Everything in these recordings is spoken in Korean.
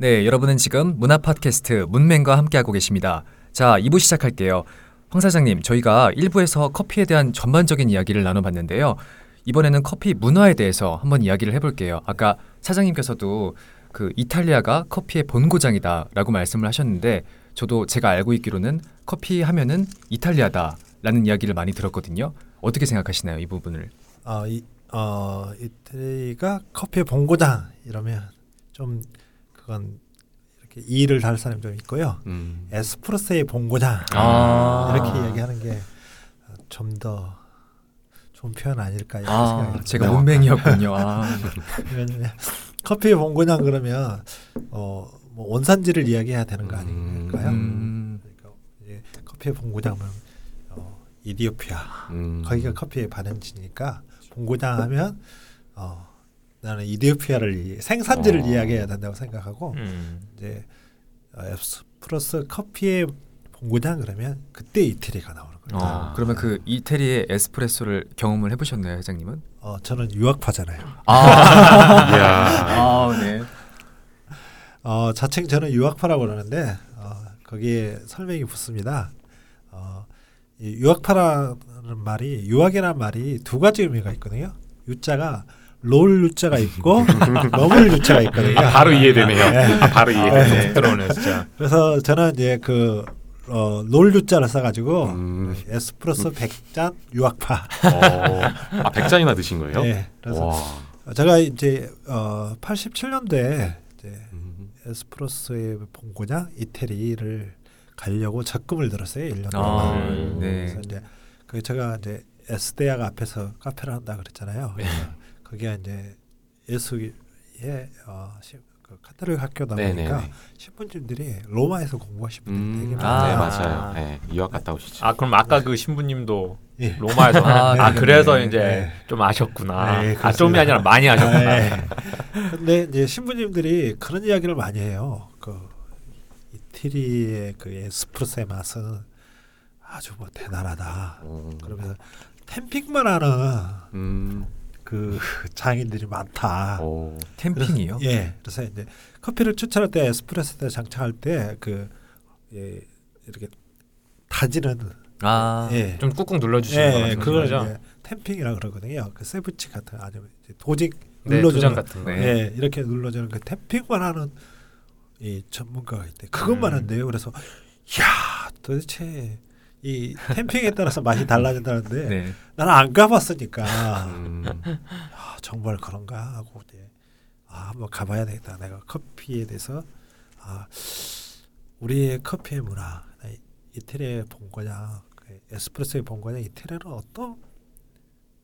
네, 여러분은 지금 문화 팟캐스트 문맹과 함께하고 계십니다. 자, 2부 시작할게요. 황 사장님, 저희가 1부에서 커피에 대한 전반적인 이야기를 나눠봤는데요. 이번에는 커피 문화에 대해서 한번 이야기를 해볼게요. 아까 사장님께서도 그 이탈리아가 커피의 본고장이다라고 말씀을 하셨는데 저도 제가 알고 있기로는 커피 하면은 이탈리아다라는 이야기를 많이 들었거든요. 어떻게 생각하시나요, 이 부분을? 어, 이, 어, 이태리가 커피의 본고장 이러면 좀 그건 이렇게 이의를 달 사람이 좀 있고요. 음. 에스프레소의 본고장 아. 이렇게 얘기하는 게 좀 더 좋은 표현 아닐까 이런 아, 생각이 제가. 문맹이었군요. 아. 커피의 본고장 그러면 어, 뭐 원산지를 이야기해야 되는 거 음. 아닐까요? 음. 그러니까 이제 커피의 본고장은 어, 이디오피아 음. 거기가 커피의 발현지니까 본고장 하면 어, 나는 이디오피아를 이- 생산지를 어. 이야기해야 된다고 생각하고 음. 이제 어, 에스프레소 커피의 본고장 그러면 그때 이태리가 나오는 거예요. 어, 그러면 그 이태리의 에스프레소를 경험을 해보셨나요, 회장님은? 어, 저는 유학파잖아요. 아. 아 네. 어, 자칭 저는 유학파라고 그러는데 어, 거기에 설명이 붙습니다. 어, 이 유학파라는 말이 유학이라는 말이 두 가지 의미가 있거든요. 유자가 롤 유자가 있고 머물 유자가 있거든요. 바로 이해되네요. 아, 바로. 툭 들어오네 진짜. 그래서 저는 이제 그 어, 롤 유자를 써가지고 음. 에스프레소 백잔 유학파. 어, 아, 백잔이나 드신 거예요? 네, 그래서 와. 제가 이제 어, 87년도에 이제 음. 에스프레소의 본고장 이태리를 가려고 적금을 들었어요. 1년 아, 동안. 음. 네. 그래서 이제 그 제가 이제 에스대학 앞에서 카페를 한다 그랬잖아요. 네. 거기가 이제 예수의 어, 시- 그 카톨릭 학교다 네네네. 보니까 신부님들이 로마에서 공부하신 분들이 되게 음, 많아요. 네 아. 맞아요. 네, 유학 갔다 오시죠. 아 그럼 아까 그 신부님도 예. 로마에서 아, 아, 네, 그래서 네, 이제 네. 좀 아셨구나. 네, 아 좀이. 아니라 많이 아셨구나. 네. 근데 이제 신부님들이 그런 이야기를 많이 해요. 그 이태리의 그 에스프레소의 맛은 아주 뭐 대단하다. 음. 그러면서 템핑만 하는 음. 그 장인들이 많다. 오. 캠핑이요? 예. 그래서 이제 커피를 추천할 때 에스프레소 때 장착할 때그 예, 이렇게 다지는 아, 예. 좀 꾹꾹 눌러주시는 거 예, 그걸 거죠? 이제 템핑이라 그러거든요. 그 세부치 같은 아니면 이제 도직 네, 눌러주는 도장 같은 거. 네. 예, 이렇게 눌러주는 그 템핑만 하는 이 전문가가 있대. 그것만 음. 한대요. 그래서 야 도대체 이 템핑에 따라서 맛이 달라진다는데 네. 나는 안 가봤으니까 음. 아, 정말 그런가 하고 이제 아 한번 가봐야 되겠다. 내가 커피에 대해서 아 우리의 커피의 문화, 이- 이태리의 본고장, 그 에스프레소의 본고장 이태리는 어떤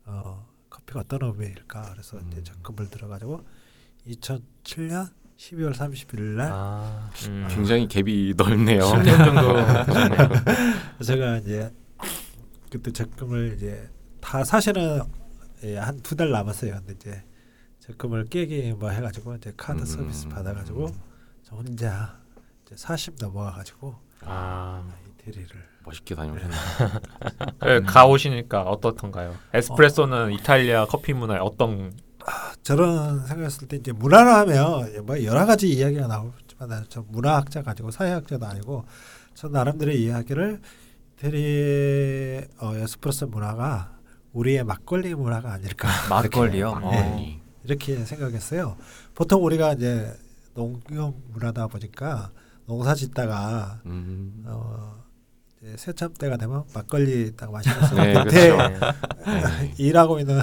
어 커피가 어떤 의미일까? 그래서 이제 음. 적금을 들어가지고 2007년 12월 31일 날 아, 음. 굉장히 갭이 넓네요. 10년 정도. 제가 이제 그때 적금을 이제 다 사실은 예, 한두 달 남았어요. 근데 이제 적금을 깨기 뭐 해가지고 이제 카드 음. 서비스 받아가지고 저 혼자 이제 40 넘어가가지고 아, 이태리를 멋있게 다녀오셨네요. 네, 가오시니까 어떻던가요? 에스프레소는 이탈리아 커피 문화에 어떤 저런 생각했을 때 이제 문화를 하면 뭐 여러 가지 이야기가 나오지만 저 문화학자 가지고 사회학자도 아니고 저 나름대로 이야기를 이태리의 어, 에스프레소 문화가 우리의 막걸리 문화가 아닐까 막걸리요? 이렇게, 어. 예, 이렇게 생각했어요. 보통 우리가 이제 농경 문화다 보니까 농사 짓다가 음. 어, 이제 새참 때가 되면 막걸리 딱 마시면서 네, 그렇죠. 일하고 있는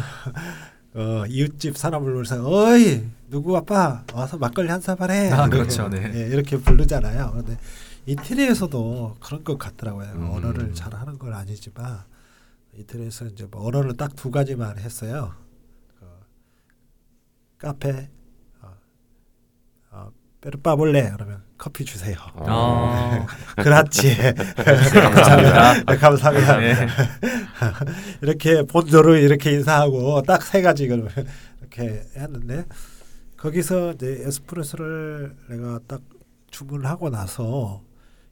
어, 이웃집 사람을 불러서 어이 누구 아빠 와서 막걸리 한 사발 해. 아, 그렇죠, 네. 예, 이렇게 부르잖아요. 그런데 이태리에서도 그런 것 같더라고요. 음. 언어를 잘 하는 건 아니지만 이태리에서 이제 뭐 언어를 딱 두 가지만 했어요. 그 카페 어, 어, 페르파볼레 그러면 커피 주세요. 아, 그렇지. 감사합니다. 네, 감사합니다. 네. 이렇게 본조를 이렇게 인사하고 딱 세 가지 그러면 이렇게 했는데 거기서 이제 에스프레소를 내가 딱 주문을 하고 나서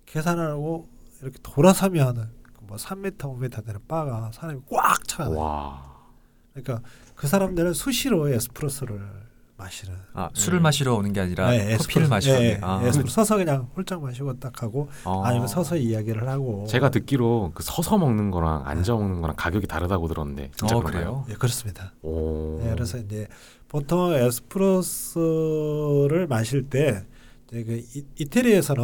계산하고 이렇게 돌아서면 뭐 3m, 5m 되는 바가 사람이 꽉 차요. 와. 그러니까 그 사람들은 수시로 에스프레소를 마시는. 아, 술을 음. 마시러 오는 게 아니라 네, 커피를 에스프레소- 마시러. 예, 오는- 아. 예, 에스프레소 서서 그냥 홀짝 마시고 딱 하고 어. 아니면 서서 이야기를 하고. 제가 듣기로 그 서서 먹는 거랑 앉아 먹는 거랑 가격이 다르다고 들었는데 진짜 어? 그래요? 예, 그렇습니다. 오. 예, 그래서 이제 보통 에스프레소를 마실 때 이제 그 이- 이태리에서는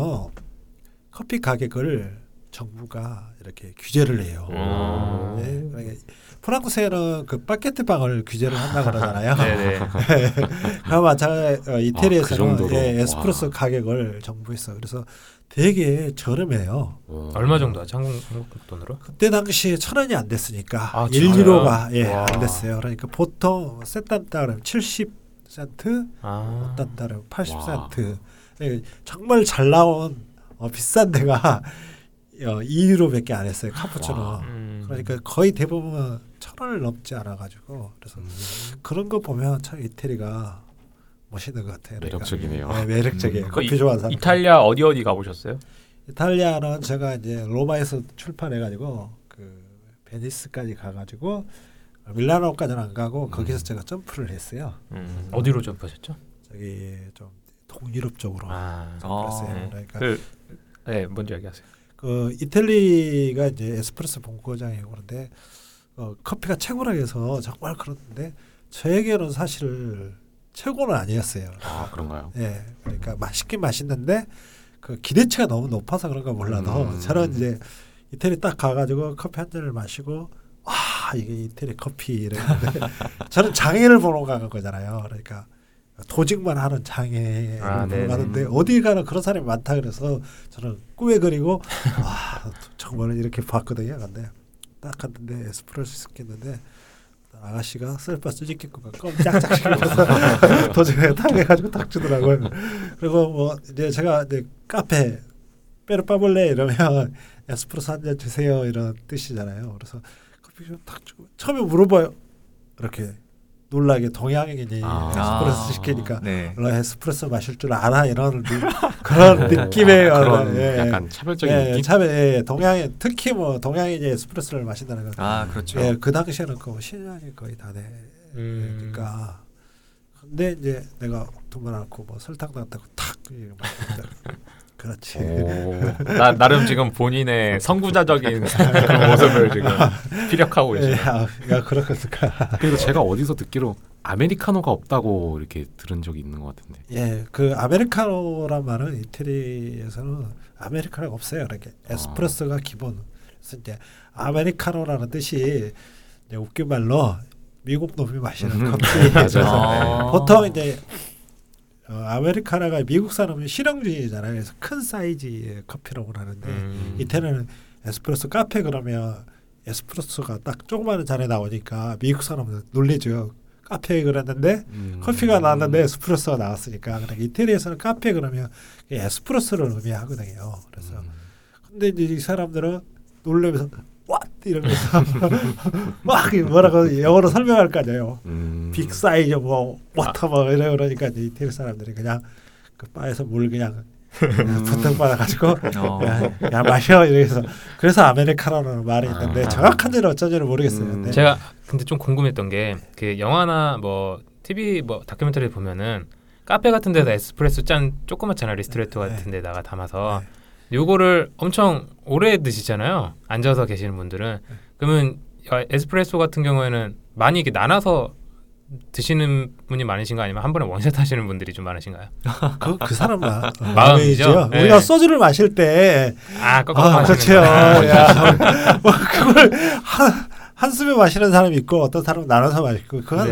커피 가격을 정부가 이렇게 규제를 해요. 음. 네, 그러니까 프랑스에는 그 바게트 빵을 규제를 한다 그러잖아요. 그와 마찬가지 어, 이태리에서는 아, 그? 예, 에스프레소 와. 가격을 정부에서 그래서 되게 저렴해요. 오. 얼마 정도 하죠? 한국, 한국 돈으로? 그때 당시에 천 원이 안 됐으니까 아, 1유로가 예, 와. 안 됐어요. 그러니까 보통 세단따름 70 센트, 아. 어떤 따름 와. 80 센트. 예, 정말 잘 나온 어, 비싼 데가 어, 2유로밖에 안 했어요. 카푸치노. 와. 음. 그러니까 거의 대부분 천 원을 넘지 않아 가지고 그래서 음, 그런 거 보면 참 이태리가 멋있는 것 같아요. 그러니까. 매력적이네요. 네, 매력적이에요. 음. 커피 그 이- 좋아하는 사람. 이탈리아 어디 어디 가보셨어요? 이탈리아는 제가 이제 로마에서 출판해가지고 그 베니스까지 가가지고 밀라노까지는 안 가고 거기서 제가 점프를 했어요. 음. 어디로 점프하셨죠? 저기 좀 동유럽 쪽으로 아. 점프했어요. 아, 그러니까 그, 네, 먼저 얘기하세요. 그 이탈리가 이제 에스프레소 본고장이고 그런데 어, 커피가 최고라 해서 정말 그렇는데 저에게는 사실 최고는 아니었어요. 아 그런가요? 예, 그러니까 맛있긴 맛있는데 그 기대치가 너무 높아서 그런가 몰라도 음. 저는 이제 이태리 딱 가가지고 커피 한 잔을 마시고 와 이게 이태리 커피 이랬는데 저는 장애를 보러 간 거잖아요. 그러니까 도직만 하는 장애를 아, 보러. 가는데 어디 가나 그런 사람이 많다 그래서 저는 꾸에 그리고 와 정말 이렇게 봤거든요. 근데 딱 갔는데 에스프레소 시켰는데 아가씨가 셀파 수지키고가 껌짝짝 시켜서 도중에 당해가지고 탁 주더라고요. 그리고 뭐 이제 제가 이제 카페 빼르빠볼레 이러면 에스프레소 한 잔 주세요 이런 뜻이잖아요. 그래서 커피 좀 탁 주고 처음에 물어봐요. 이렇게 놀라게 동양인이 아. 에스프레소 시키니까 네. 너 에스프레소 마실 줄 알아 이런 느- 그런 느낌의 아, 그런 예. 약간 차별적인 예, 느낌. 참 예, 동양인 특히 뭐 동양인이 에스프레소를 마신다는 건 아, 그렇죠. 예, 그 당시에는 그 신장이 거의 다 음. 되니까. 근데 이제 내가 두번 않고 뭐 설탕도 안 타고 탁 그렇지. 오. 나 나름 지금 본인의 선구자적인 그런 모습을 지금 피력하고 예, 계시네요. 아, 야 그렇겠을까. 그리고 제가 어디서 듣기로 아메리카노가 없다고 이렇게 들은 적이 있는 것 같은데. 예, 그 아메리카노란 말은 이태리에서는 아메리카노가 없어요. 이렇게 에스프레소가 기본. 그래서 이제 아메리카노라는 뜻이 이제 웃긴 말로 미국 놈이 마시는 음, 커피. 그래서 아. 보통 이제 어, 아메리카노가 미국 사람은 실용주의잖아요. 그래서 큰 사이즈의 커피라고 하는데 음. 이태리는 에스프레소 카페 그러면 에스프레소가 딱 조그마한 잔에 나오니까 미국 사람은 놀래죠. 카페 그랬는데 음. 커피가 나왔는데 에스프레소가 나왔으니까 그러니까 이태리에서는 카페 그러면 에스프레소를 의미하거든요. 그래서 음. 근데 이제 이 사람들은 놀라면서 왓 이러면서 막 뭐라고 영어로 설명할 거 아니에요. 음. big size 뭐 water 뭐 이래 그러니까 이제 이태리 사람들이 그냥 그 바에서 물 그냥 부탁 받아가지고 어. 야, 야 마셔 이래서 그래서 아메리카노라는 말이 있는데 아. 정확한지는 어쩐지는 모르겠어요. 음. 근데 제가 근데 좀 궁금했던 게 그 영화나 뭐 TV 뭐 다큐멘터리 보면은 카페 같은 데서 에스프레소 잔 조그맣잖아 리스트레토 네. 같은 데다가 담아서 네. 요거를 엄청 오래 드시잖아요. 앉아서 계시는 분들은 그러면 어, 에스프레소 같은 경우에는 많이 이렇게 나눠서 드시는 분이 많으신가 아니면 한 번에 원샷 하시는 분들이 좀 많으신가요? 그, 그 사람만 어, 마음이죠. 네. 우리가 소주를 마실 때 아, 아, 그렇죠. 야, 뭐 그걸 한, 한숨에 마시는 사람이 있고 어떤 사람은 나눠서 마시고 그건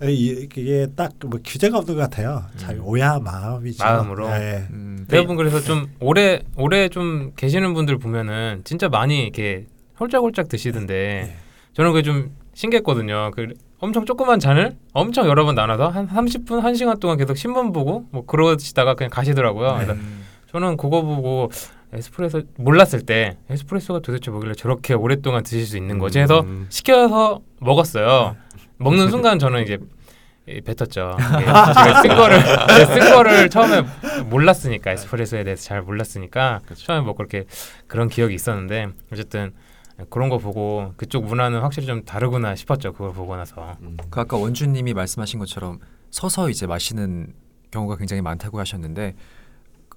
네. 이, 이게 딱 뭐 규제가 없는 것 같아요. 자기 음. 오야 마음이죠. 마음으로. 예. 음, 대부분 그래서 좀 오래 오래 좀 계시는 분들 보면은 진짜 많이 이렇게 홀짝홀짝 드시던데 예. 저는 그게 좀 신기했거든요. 그 엄청 조그만 잔을 엄청 여러 번 나눠서 한 30분, 1시간 동안 계속 신문 보고 뭐 그러시다가 그냥 가시더라고요. 음. 저는 그거 보고 에스프레소 몰랐을 때 에스프레소가 도대체 뭐길래 저렇게 오랫동안 드실 수 있는 거지 해서 음. 시켜서 먹었어요. 먹는 순간 저는 이제 이 뱉었죠. 제가 쓴 거를 쓴 거를 처음에 몰랐으니까 에스프레소에 대해서 잘 몰랐으니까 그쵸. 처음에 뭐 그렇게 그런 기억이 있었는데 어쨌든 그런 거 보고 그쪽 문화는 확실히 좀 다르구나 싶었죠. 그걸 보고 나서. 음. 그 아까 원주님이 말씀하신 것처럼 서서 이제 마시는 경우가 굉장히 많다고 하셨는데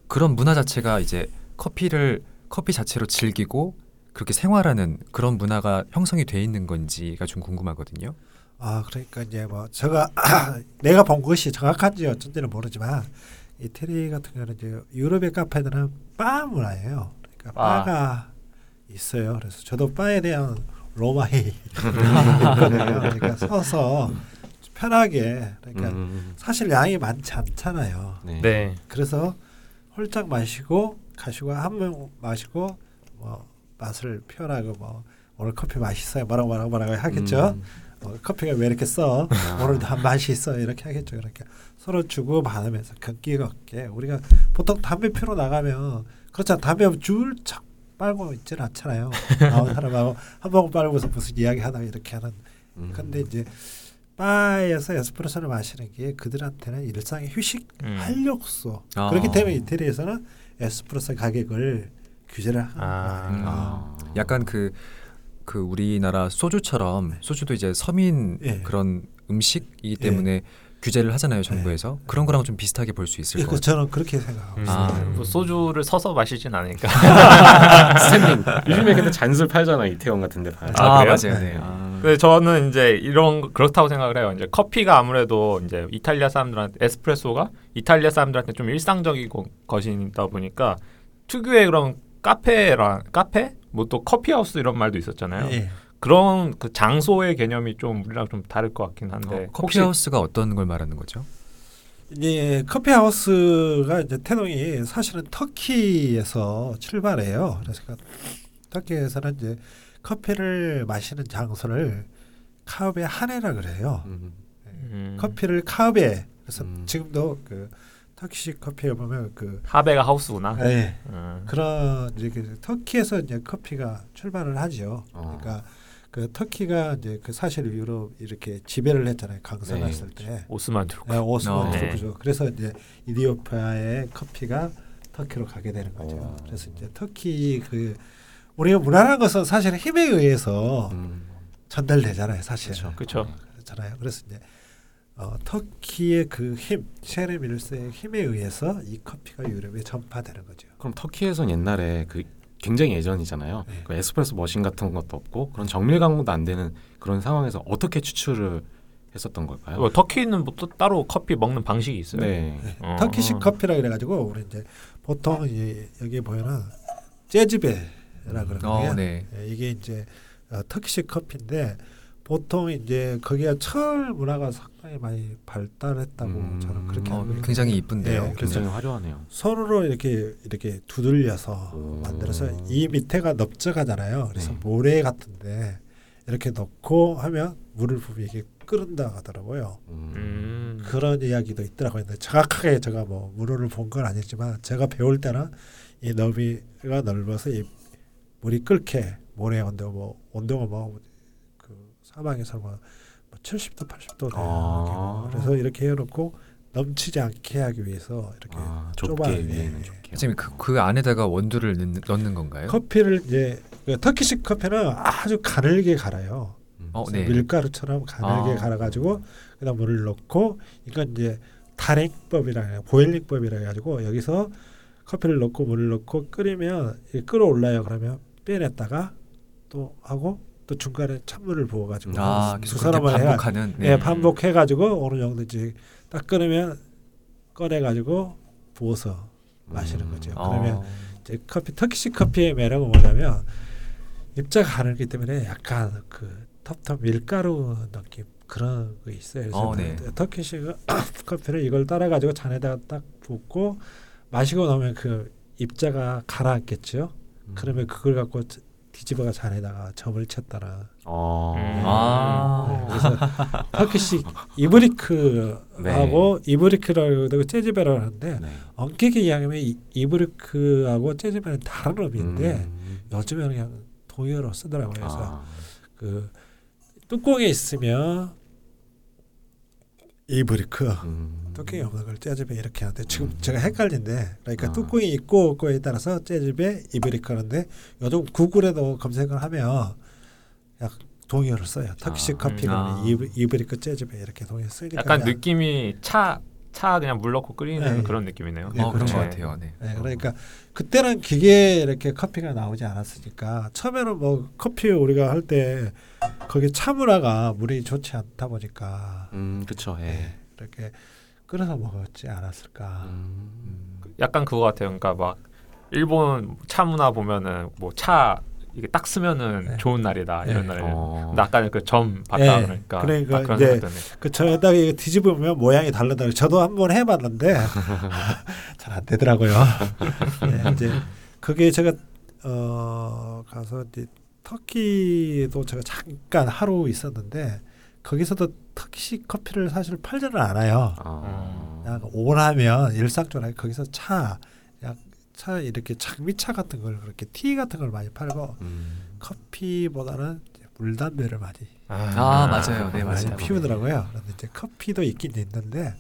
그런 문화 자체가 이제 커피를 커피 자체로 즐기고 그렇게 생활하는 그런 문화가 형성이 돼 있는 건지가 좀 궁금하거든요. 아 그러니까 이제 뭐 제가 내가 본 것이 정확한지 어쩐지는 모르지만 이태리 같은 경우는 이제 유럽의 카페들은 바 문화예요. 그러니까 바. 바가 있어요. 그래서 저도 바에 대한 로망이 있거든요. 그러니까 서서 편하게 그러니까 음, 사실 양이 많지 않잖아요. 네. 네. 그래서 홀짝 마시고 가시고 한 명 마시고 뭐 맛을 표현하고 뭐 오늘 커피 맛있어요. 뭐라고 뭐라고 뭐라고 하겠죠. 음, 어, 커피가 왜 이렇게 써? 아. 오늘도 한 맛이 있어 이렇게 하겠죠. 그렇게 서로 주고 받으면서 격기가 없게 우리가 보통 담배 피러 나가면 그렇잖아. 담배 줄착 빨고 있지는 않잖아요. 나온 사람하고 한번 빨고서 무슨 이야기 하다가 이렇게 하는. 음. 근데 이제 바에서 에스프레소를 마시는 게 그들한테는 일상의 휴식 음. 활력소. 아. 그렇기 때문에 이태리에서는 에스프레소 가격을 규제를 아. 아. 약간 그, 그 우리나라 소주처럼 소주도 이제 서민 예. 그런 음식이기 때문에 규제를 하잖아요 정부에서 그런 거랑 좀 비슷하게 볼 수 있을 예, 것 그 같아요. 저는 그렇게 생각하고 음. 아. 뭐 소주를 서서 마시진 않으니까. 스탠딩. 요즘에 근데 잔술 팔잖아 이태원 같은데 다. 아, 그래요? 맞아요. 네. 아. 근데 저는 이제 이런 거- 그렇다고 생각을 해요. 이제 커피가 아무래도 이제 이탈리아 사람들한테 에스프레소가 이탈리아 사람들한테 좀 일상적인 거- 것이다 보니까 특유의 그런 카페랑 카페 뭐 또 커피하우스 이런 말도 있었잖아요. 예. 그런 그 장소의 개념이 좀 우리랑 좀 다를 것 같긴 한데 어, 커피하우스가 어떤 걸 말하는 거죠? 이제 커피하우스가 이제 태동이 사실은 터키에서 출발해요. 그래서 그 터키에서는 이제 커피를 마시는 장소를 카베 하네라 그래요. 음. 음, 커피를 카베 그래서 음. 지금도 그 터키식 커피에 보면 그 하베가 하우스구나. 예, 음. 그런 이제 그 터키에서 이제 커피가 출발을 하죠. 어. 그러니까 그 터키가 이제 그 사실 유럽 이렇게 지배를 했잖아요. 강사 네, 때. 오스만 투르크. 네, 오스만 어. 투르크죠. 그래서 이제 이디오피아의 커피가 터키로 가게 되는 거죠. 어. 그래서 이제 터키 그 우리가 무난한 것은 사실 힘에 의해서 음. 전달되잖아요. 사실 그쵸. 그쵸. 그렇잖아요. 그래서 이제 어, 터키의 그 힘, 셰레 밀스의 힘에 의해서 이 커피가 유럽에 전파되는 거죠. 그럼 터키에선 옛날에 그 굉장히 예전이잖아요. 네. 그 에스프레소 머신 같은 것도 없고 그런 정밀 가공도 안 되는 그런 상황에서 어떻게 추출을 했었던 걸까요? 뭐 터키는 뭐 또 따로 커피 먹는 방식이 있어요. 네. 어. 터키식 커피라 그래가지고 우리 이제 보통 이제 여기 보면은 재즈베라 그러거든요. 어, 네. 예, 이게 이제 어, 터키식 커피인데 보통 이제 거기가 철 문화가 상당히 많이 발달했다고 음. 저는 그렇게 어, 굉장히 이쁜데요. 예, 그래서 굉장히 화려하네요. 손으로 이렇게 이렇게 두들려서 오. 만들어서 이 밑에가 넓적하잖아요. 그래서 네. 모래 같은데 이렇게 넣고 하면 물을 부으면 이게 끓는다 하더라고요. 음. 음. 그런 이야기도 있더라고요. 근데 정확하게 제가 뭐 물을 본건 아니지만 제가 배울 때는 이 너비가 넓어서 이 물이 끓게 모래 온도 뭐 온도가 뭐그 사막에서 뭐 70도 80도 되는 아. 그래서 이렇게 해놓고 넘치지 않게 하기 위해서 이렇게 아. 좁게 위에는 예. 좁게. 지금 그, 그 안에다가 원두를 넣는, 넣는 건가요? 커피를 이제 그 터키식 커피는 아주 가늘게 갈아요. 음. 어, 네. 밀가루처럼 가늘게 아. 갈아가지고 그다음 물을 넣고 이건 이제 탈행법이라 해요. 보일링법이라 해가지고 여기서 커피를 넣고 물을 넣고 끓이면 끓어올라요. 그러면 빼냈다가 또 하고 또 중간에 찬물을 부어가지고 아, 두 사람을 반복하는. 예, 반복해가지고 어느 정도 이제 딱 끓으면 꺼내가지고 부어서 마시는 음. 거죠. 어. 그러면 이제 커피 터키식 커피의 매력은 뭐냐면 입자가 가늘기 때문에 약간 그 텁텁 밀가루 느낌 그런 거 있어요. 그래서 어, 네. 터키식 커피를 이걸 따라가지고 잔에다가 딱 붓고 마시고 나면 그 입자가 가라앉겠죠. 음. 그러면 그걸 갖고 뒤집어가 잔에다가 점을 쳤다라. 어. 음. 아. 그래서 터키식 이브리크하고 이브리크라고 그러고 재즈베라고 하는데 네. 엄격히 이야기하면 이- 이브리크하고 재즈베는 다른 의미인데 음. 요즘에는 그냥 동의어로 쓰더라고요. 그래서 아. 그 뚜껑에 있으면 이브리크 음. 뚜껑이 없는 걸 재즈베 이렇게 하는데 지금 음. 제가 헷갈린데 그러니까 아. 뚜껑이 있고 없고에 따라서 재즈베 이브리크 하는데 요즘 구글에도 검색을 하면 약 동요를 써요. 터키식 아, 커피가 아. 이브, 이브리크 재즈배 이렇게 동요 쓰니까 약간 느낌이 차 차 그냥 물 넣고 끓이는 네. 그런 느낌이네요. 네, 어, 그런 그렇죠. 것 같아요. 네. 네, 그러니까 그때는 기계에 이렇게 커피가 나오지 않았으니까 처음에는 뭐 커피 우리가 할 때 거기 차문화가 물이 좋지 않다 보니까 음, 그렇죠. 예. 네, 이렇게 끓여서 먹었지 않았을까. 음. 약간 그거 같아요. 그러니까 막 일본 차 문화 보면은 뭐 차 이게 딱 쓰면은 네. 좋은 날이다 이런 네. 날에. 어. 나 아까 그 점 봤다 네. 그러니까 그러니까 딱 그런 이제. 그 저에다가 뒤집으면 모양이 다르다. 저도 한번 해봤는데 잘 안 되더라고요. 네, 이제 그게 제가 어 가서 이제 터키도 제가 잠깐 하루 있었는데 거기서도 터키식 커피를 사실 팔지는 않아요. 아. 그냥 오라면 일상적으로 거기서 차, 그냥 차 이렇게 장미차 같은 걸 그렇게 티 같은 걸 많이 팔고 음. 커피보다는 이제 물담배를 많이 아, 맞아요. 네, 많이 맞아요. 피우더라고요. 그런데 이제 커피도 있긴 있는데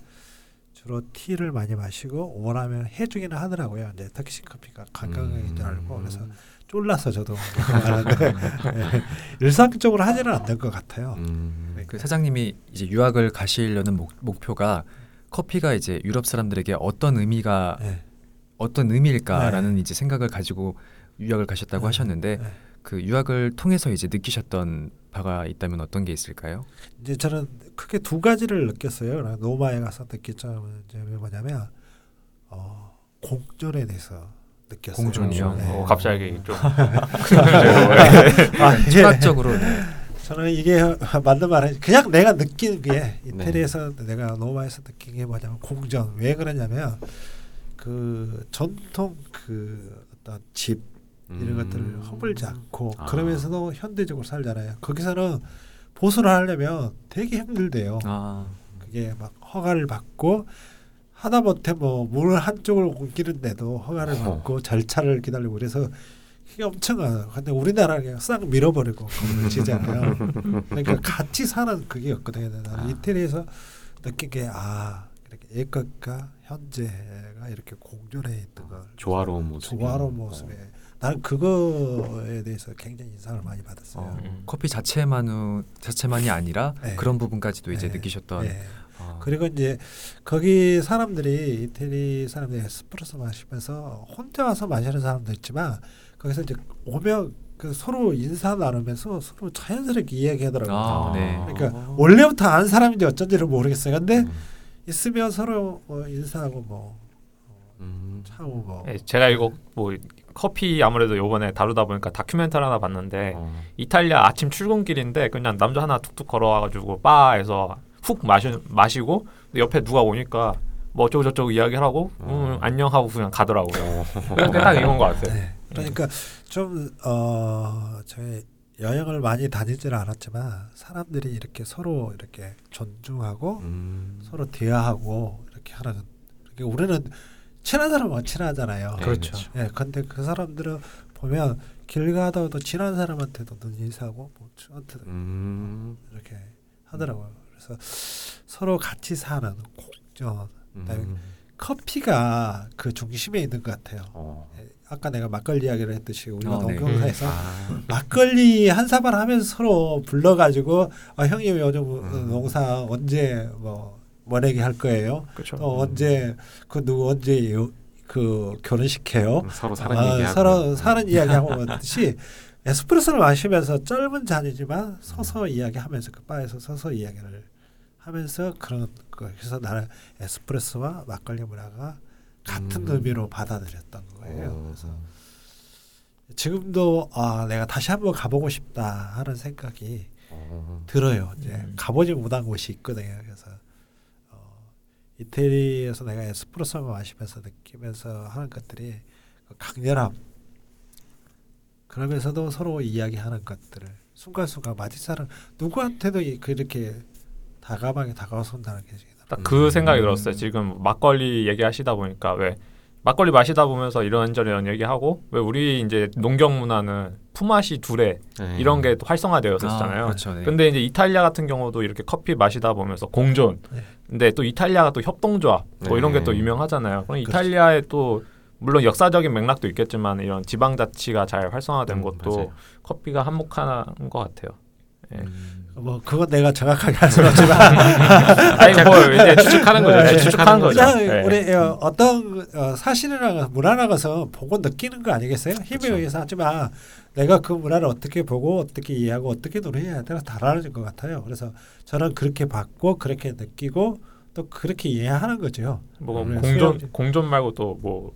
주로 티를 많이 마시고 오라면 해주기는 하더라고요. 이제 터키식 커피가 관광객인 줄 알고 그래서 쫄라서 저도 하는데 예, 일상적으로 하지는 않는 것 같아요. 음. 네. 그 사장님이 이제 유학을 가시려는 목, 목표가 커피가 이제 유럽 사람들에게 어떤 의미가 네. 어떤 의미일까라는 이제 생각을 가지고 유학을 가셨다고 네. 하셨는데 네. 그 유학을 통해서 이제 느끼셨던 바가 있다면 어떤 게 있을까요? 이제 저는 크게 두 가지를 느꼈어요. 그러니까 노마에 가서 점은 이제 뭐냐면 어, 공존에 대해서 느꼈어요. 공존이요? 네. 어, 갑자기 좀 아, 철학적으로 네. 저는 이게 맞는 말은 그냥 내가 느낀 게 이태리에서 내가 노마에서 느낀 게 뭐냐면 공전 왜 그러냐면 그 전통 그 어떤 집 이런 것들을 허물지 않고 아. 그러면서도 현대적으로 살잖아요. 거기서는 보수를 하려면 되게 힘들대요. 아, 그게 막 허가를 받고 하다 못해 뭐물 한쪽을 옮기는데도 허가를 어허. 받고 절차를 기다리고 그래서 그게 엄청 많아요. 근데 우리나라는 그냥 싹 밀어버리고 그걸 지잖아요. 그러니까 같이 사는 그게 없거든요. 나는 아. 이태리에서 느낀 게 아 이렇게 예것과 현재가 이렇게 공존해 있는 걸 조화로운 모습. 조화로운 모습에 나는 그거에 대해서 굉장히 인상을 많이 받았어요. 어, 음. 커피 자체만 자체만이 아니라 네. 그런 부분까지도 이제 네. 느끼셨던. 네. 아, 그리고 이제 거기 사람들이 이태리 사람들이 에스프레소 마시면서 혼자 와서 마시는 사람도 있지만 거기서 이제 오면 그 서로 인사 나누면서 서로 자연스럽게 이야기하더라고요. 아, 네. 그러니까 원래부터 아는 사람인지 어쩐지는 모르겠어요. 근데 음. 있으면 서로 뭐 인사하고 뭐 음. 차고 뭐 예, 제가 이거 뭐 커피 아무래도 요번에 다루다 보니까 다큐멘터리 하나 봤는데 어. 이탈리아 아침 출근길인데 그냥 남자 하나 툭툭 걸어와가지고 바에서 훅 마시, 마시고 옆에 누가 오니까 뭐 어쩌고 저쩌고 이야기하고 음, 어. 안녕 하고 그냥 가더라고요. 어. 그게 딱 이건 것 같아요. 네. 그러니까 좀 어 저희 여행을 많이 다니지는 않았지만 사람들이 이렇게 서로 이렇게 존중하고 음. 서로 대화하고 이렇게 하는 이렇게 우리는 친한 사람은 친하잖아요. 네, 그렇죠. 그렇죠. 예, 근데 그 사람들은 보면 길 가다가도 친한 사람한테도 눈 인사하고 뭐 저한테도 음. 이렇게 하더라고요. 그래서 서로 같이 사는 공존. 그다음에 음. 커피가 그 중심에 있는 것 같아요. 어. 예, 아까 내가 막걸리 이야기를 했듯이 우리가 어, 네. 농경사에서 아. 막걸리 한 사발 하면서 서로 불러가지고 아, 형님 요즘 음. 농사 언제 뭐 뭐내기 할 거예요? 그렇죠. 또 언제 그 누구 언제 요, 그 결혼식해요? 서로 사는 아, 얘기하고. 서로 사는 이야기하고 그듯이 에스프레소를 마시면서 짧은 잔이지만 서서 이야기하면서 그 바에서 서서 이야기를 하면서 그런 거 그래서 나는 에스프레소와 막걸리 문화가 같은 음. 의미로 받아들였던 거예요. 어. 그래서 지금도 아 내가 다시 한번 가보고 싶다 하는 생각이 어. 들어요. 이제 음. 가보지 못한 곳이 있거든요. 그래서 어, 이태리에서 내가 에스프레소 마시면서 느끼면서 하는 것들이 그 강렬함 그러면서도 서로 이야기하는 것들을 순간순간 마디사는 누구한테도 이- 그렇게 다가방에 다가선다는 게 딱그 음. 생각이 들었어요. 지금 막걸리 얘기하시다 보니까 왜 막걸리 마시다 보면서 이런저런 얘기하고 왜 우리 이제 농경 문화는 품앗이 둘에 네. 이런 게또 활성화되었었잖아요. 아, 그렇죠. 네. 근데 이제 이탈리아 같은 경우도 이렇게 커피 마시다 보면서 공존. 네. 근데 또 이탈리아가 또 협동조합 뭐 이런 게또 네. 유명하잖아요. 그럼 그렇죠. 이탈리아에 또 물론 역사적인 맥락도 있겠지만 이런 지방 자치가 잘 활성화된 음, 것도 맞아요. 커피가 한몫하는 것 같아요. 음. 뭐 그건 내가 정확하게 할 수는 없지만 아니 뭐 이제 추측하는 거죠. 네. 추측하는 거죠. 네. 우리 어, 어떤 어, 사실이나 문화나 것은 보고 느끼는 거 아니겠어요? 힘에 그쵸. 의해서 하지만 내가 그 문화를 어떻게 보고 어떻게 이해하고 어떻게 노래해야 되나 달라질 것 같아요. 그래서 저는 그렇게 봤고 그렇게 느끼고 또 그렇게 이해하는 거죠. 뭐 네, 공존 수영- 공존 말고 또 뭐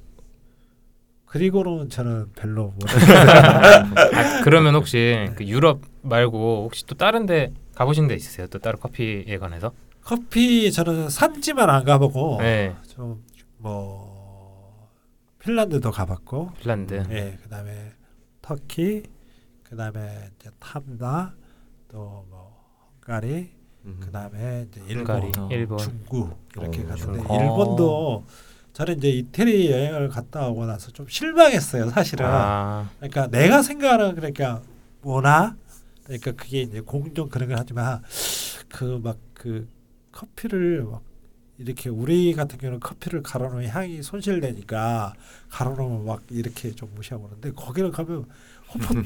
그리고는 저는 별로 못 아, 그러면 혹시 그 유럽 말고 혹시 또 다른 데 가보신 데 있으세요? 또 다른 커피에 관해서? 커피 저는 산지만 안 가보고 네, 좀뭐 핀란드도 가봤고 핀란드. 예, 그다음에 터키, 그다음에 이제 탐나, 또뭐 헝가리, 음. 그다음에 이제 일본, 헝가리, 어, 일본. 중국 이렇게 어, 갔는데 중국. 일본도 저는 이제 이태리 여행을 갔다 오고 나서 좀 실망했어요, 사실은. 아, 그러니까 내가 생각하는 그러니까 문화, 그러니까 그게 이제 공존 그런 걸 하지만 그막그 커피를 막 이렇게 우리 같은 경우는 커피를 갈아놓으면 향이 손실되니까 갈아놓으면 막 이렇게 좀 무시하고 그러는데 거기를 가면 허풍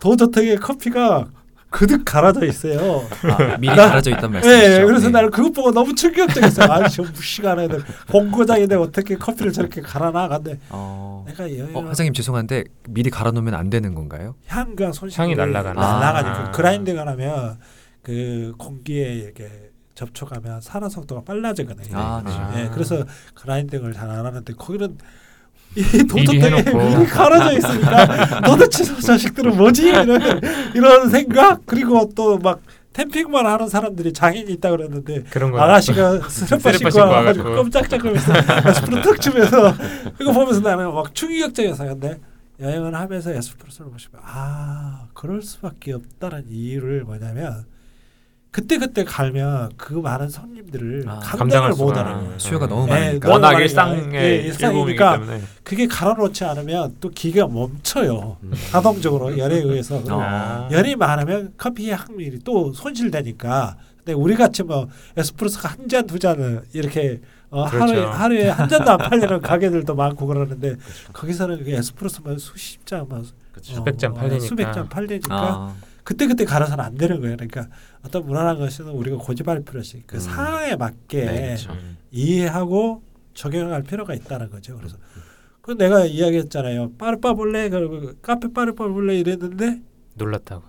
도저택에 커피가 그득 갈아져 있어요. 아, 미리 갈아져 있단 말씀이시죠? 네, 그래서 네. 나는 그것 보고 너무 충격적이었어요. 아, 저 무시간 애들 공고장인데 어떻게 커피를 저렇게 갈아놔? 근데 어, 내가 여행을 어, 회장님 죄송한데 미리 갈아놓으면 안 되는 건가요? 향과 손실이 향이 날아가는. 날아가니까 아. 그라인드가 나면 그 공기에 이렇게 접촉하면 산화 속도가 빨라지거든요. 아, 네. 예, 그래서 grinding을 잘 안 하는데 거기는 이 해놓고. 미리 갈아져 있으니까 도대체 저 자식들은 뭐지 이런 이런 생각 그리고 또 막 tamping만 하는 사람들이 장인이 있다 그랬는데. 아가씨가 슬리퍼 신고 와가지고. 깜짝짝하면서 에스프레소 툭 주면서 이거 보면서 나는 막 충격적이었어요. 근데 여행을 하면서 에스프레소를 보시면 아 그럴 수밖에 없다는 이유를 뭐냐면 그때 그때 갈면 그 많은 손님들을 아, 감당을. 못하는 거예요. 수요가 너무 네, 많으니까. 너무 워낙. 일상의 예, 일상이니까 때문에 그게 갈아놓지 않으면 또 기가 멈춰요. 음. 자동적으로 열에 의해서. 아. 열이 많으면 커피의 확률이 또 손실되니까. 근데 우리 같이 뭐 에스프레소가 한 잔 두 잔을 이렇게 어, 그렇죠. 하루에 하루에 한 잔도 안 팔리는 가게들도 많고 그러는데 거기서는 그 에스프레소만 수십 잔, 막 그렇죠. 수백 잔 어, 팔리니까. 수백 잔 팔리니까 아, 그때 그때 갈아서는 안 되는 거예요. 그러니까 어떤 무난한 것은 우리가 고집할 필요 없이 그 음. 상황에 맞게 네, 그렇죠. 음. 이해하고 적용할 필요가 있다는 거죠. 그래서 그 내가 이야기했잖아요. 빠르빠 볼래? 그 카페 빠르빠 볼래 이랬는데 놀랐다고.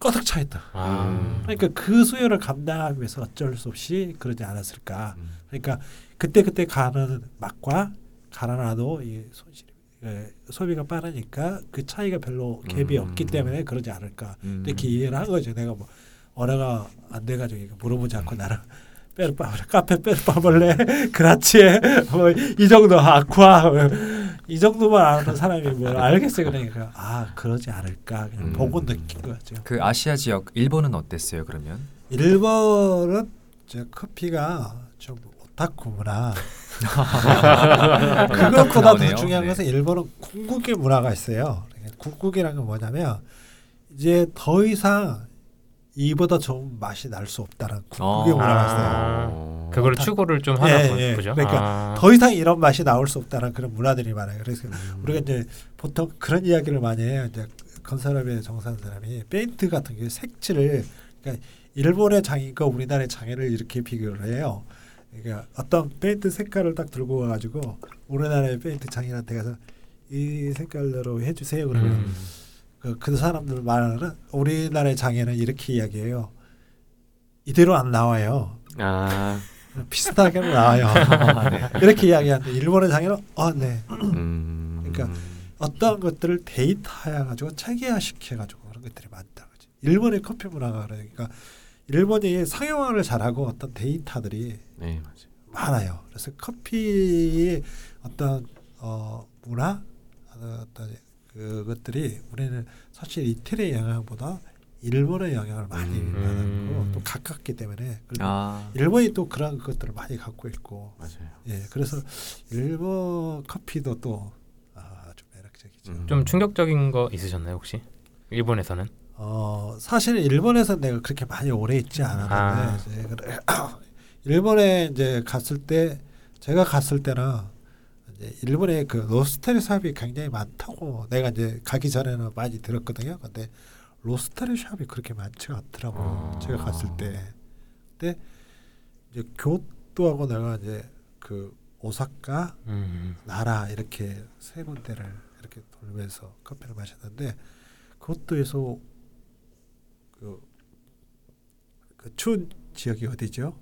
꺼득 차 있다. 아. 음. 그러니까 그 수요를 감당하기 위해서 어쩔 수 없이 그러지 않았을까. 음. 그러니까 그때 그때 가는 맛과 갈아놔도 이 손실이 예, 소비가 빠르니까 그 차이가 별로 갭이 음. 없기 때문에 그러지 않을까 음. 이렇게 이해를 한 거죠. 내가 뭐 언어가 안 돼가지고 물어보지 않고 나는 빼르빠 카페 빼르빠 볼래 그라치에 뭐 이 정도 아쿠아 뭐 이 정도만 아는 사람이 뭘 알겠어요. 그러니까 아 그러지 않을까 그냥 음. 보고 느낀 것 같죠. 그 아시아 지역 일본은 어땠어요 그러면? 일본은 저 커피가 좀 오타쿠구나. 그것보다. 더 중요한 네. 것은 일본은 궁극의 문화가 있어요. 궁극이라는 건 뭐냐면 이제 더 이상 이보다 좋은 맛이 날 수 없다는 궁극의 어. 문화가 있어요. 아. 어. 그걸 다- 추구를 좀 하나 예, 보- 예. 보죠. 그러니까 아. 더 이상 이런 맛이 나올 수 없다는 그런 문화들이 많아요. 그래서 음. 우리가 이제 보통 그런 이야기를 많이 해요. 이제 건설업에 종사하는 사람이 페인트 같은 게 색칠을 그러니까 일본의 장인과 우리나라의 장인을 이렇게 비교를 해요. 그러니까 어떤 페인트 색깔을 딱 들고 와가지고 우리나라의 페인트 장인한테 가서 이 색깔로 해주세요. 그러면 음. 그, 그 사람들 말은 우리나라의 장인은 이렇게 이야기해요. 이대로 안 나와요. 아. 비슷하게 나와요. 이렇게 이야기하는데 일본의 장인은 어, 네. 음. 그러니까 어떤 것들을 데이터화 가지고 체계화 시켜 가지고 그런 것들이 많다 그지. 일본의 커피 문화가 그러니까 일본이 상용화를 잘하고 어떤 데이터들이 네 맞아요. 많아요. 그래서 커피의 어떤 어 문화 어떤 그것들이 우리는 사실 이태리의 영향보다 일본의 영향을 많이 음. 받는 거고 또 가깝기 때문에 그리고 아, 일본이 또 그런 것들을 많이 갖고 있고 맞아요. 예 그래서 일본 커피도 또 아주 매력적이죠. 음. 좀 충격적인 거 있으셨나요 혹시? 일본에서는? 어 사실은 일본에서 내가 그렇게 많이 오래 있지 않았는데 아. 일본에 이제 갔을 때 제가 갔을 때는 이제 일본에 그 로스테리 사업이 굉장히 많다고 내가 이제 가기 전에는 많이 들었거든요. 근데 로스터리 샵이 그렇게 많지가 않더라고요. 아. 제가 갔을 때. 근데 이제 교토하고 내가 이제 그 오사카, 음. 나라 이렇게 세 군데를 이렇게 돌면서 커피를 마셨는데 그것도에서 그, 그 추운 지역이 어디죠?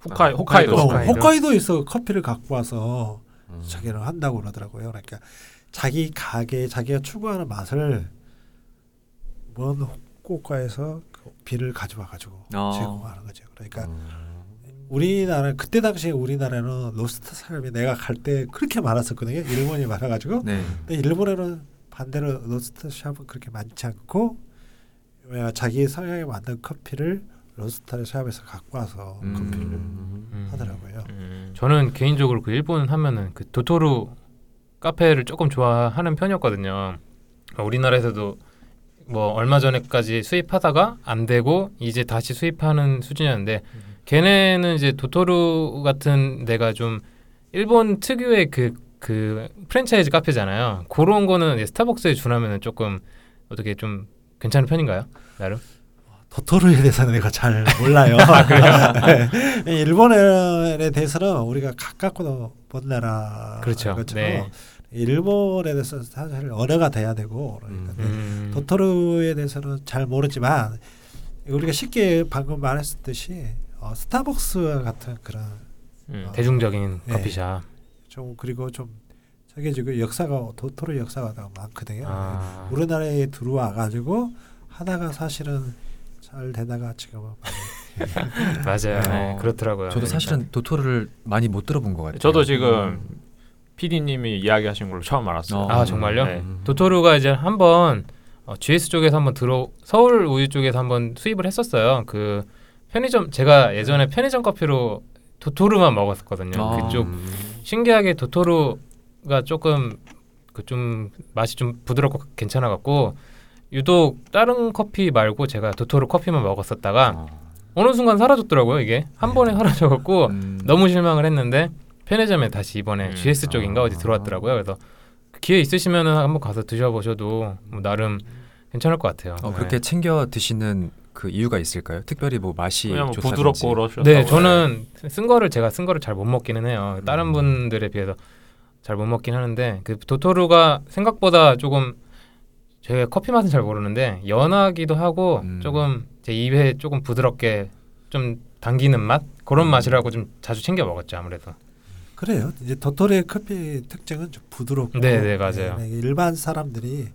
후카이 아, 홋카이도. 어, 홋카이도. 홋카이도에서 커피를 갖고 와서 음. 자기는 한다고 그러더라고요. 그러니까 자기 가게 자기가 추구하는 맛을 먼 후쿠오카에서 그 비를 가져와 가지고 아. 제공하는 거죠. 그러니까 음. 우리나라 그때 당시에 우리나라는 로스터 사람이 내가 갈 때 그렇게 많았었거든요. 일본이 많아가지고 네. 근데 일본에는 반대로 로스터 샵은 그렇게 많지 않고 왜 자기 성향에 맞는 커피를 로스터 샵에서 갖고 와서 음. 커피를 음. 하더라고요. 음. 저는 개인적으로 그 일본 하면은 그 도토루 카페를 조금 좋아하는 편이었거든요. 그러니까 우리나라에서도 뭐 얼마 전에까지 수입하다가 안 되고 이제 다시 수입하는 수준이었는데 걔네는 이제 도토루 같은 데가 좀 일본 특유의 그, 그 프랜차이즈 카페잖아요. 그런 거는 스타벅스에 준하면은 조금 어떻게 좀 괜찮은 편인가요? 나름? 도토루에 대해서는 내가 잘 몰라요. 네. 일본에 대해서는 우리가 가깝고도 먼 나라 그렇죠. 네. 일본에 대해서 사실 언어가 돼야 되고 그러니까 음. 음. 도토루에 대해서는 잘 모르지만 우리가 쉽게 방금 말했듯이 어, 스타벅스 같은 그런 음. 어, 대중적인 네. 커피숍. 좀 그리고 좀 저게 지금 역사가 도토루 역사가 더 많거든요. 아. 우리나라에 들어와 가지고 하다가 사실은 잘 되다가 지금은 많이 맞아요. 네, 어, 그렇더라고요. 저도 사실은 도토를 많이 못 들어본 것 같아요. 저도 지금 PD님이 이야기하신 걸로 처음 알았어요. 어. 아 정말요? 네. 도토루가 이제 한번 어, GS 쪽에서 한번 들어 서울 우유 쪽에서 한번 수입을 했었어요. 그 편의점 제가 예전에 편의점 커피로 도토루만 먹었었거든요. 아. 그쪽 음. 신기하게 도토루가 조금 그 좀 맛이 좀 부드럽고 괜찮아 갖고 유독 다른 커피 말고 제가 도토루 커피만 먹었었다가 아. 어느 순간 사라졌더라고요 이게 한 번에 사라져 갖고 음. 너무 실망을 했는데 편의점에 다시 이번에 음. GS 쪽인가 아. 어디 들어왔더라고요. 그래서 기회 있으시면은 한번 가서 드셔보셔도 뭐 나름 괜찮을 것 같아요. 어, 그렇게 네. 챙겨 드시는 그 이유가 있을까요? 특별히 뭐 맛이 그냥 뭐. 부드럽고 그러셨다고. 네, 저는 쓴 거를 제가 쓴 거를 잘 못 먹기는 해요. 다른 음. 분들에 비해서 잘 못 먹긴 하는데 그 도토루가 생각보다 조금 제가 커피 맛은 잘 모르는데 연하기도 하고 음. 조금 제 입에 조금 부드럽게 좀 당기는 맛 그런 음. 맛이라고 좀 자주 챙겨 먹었죠 아무래도. 그래요. 이제 도토리의 커피 특징은 좀 부드럽고 네, 네, 맞아요. 네, 일반 사람들이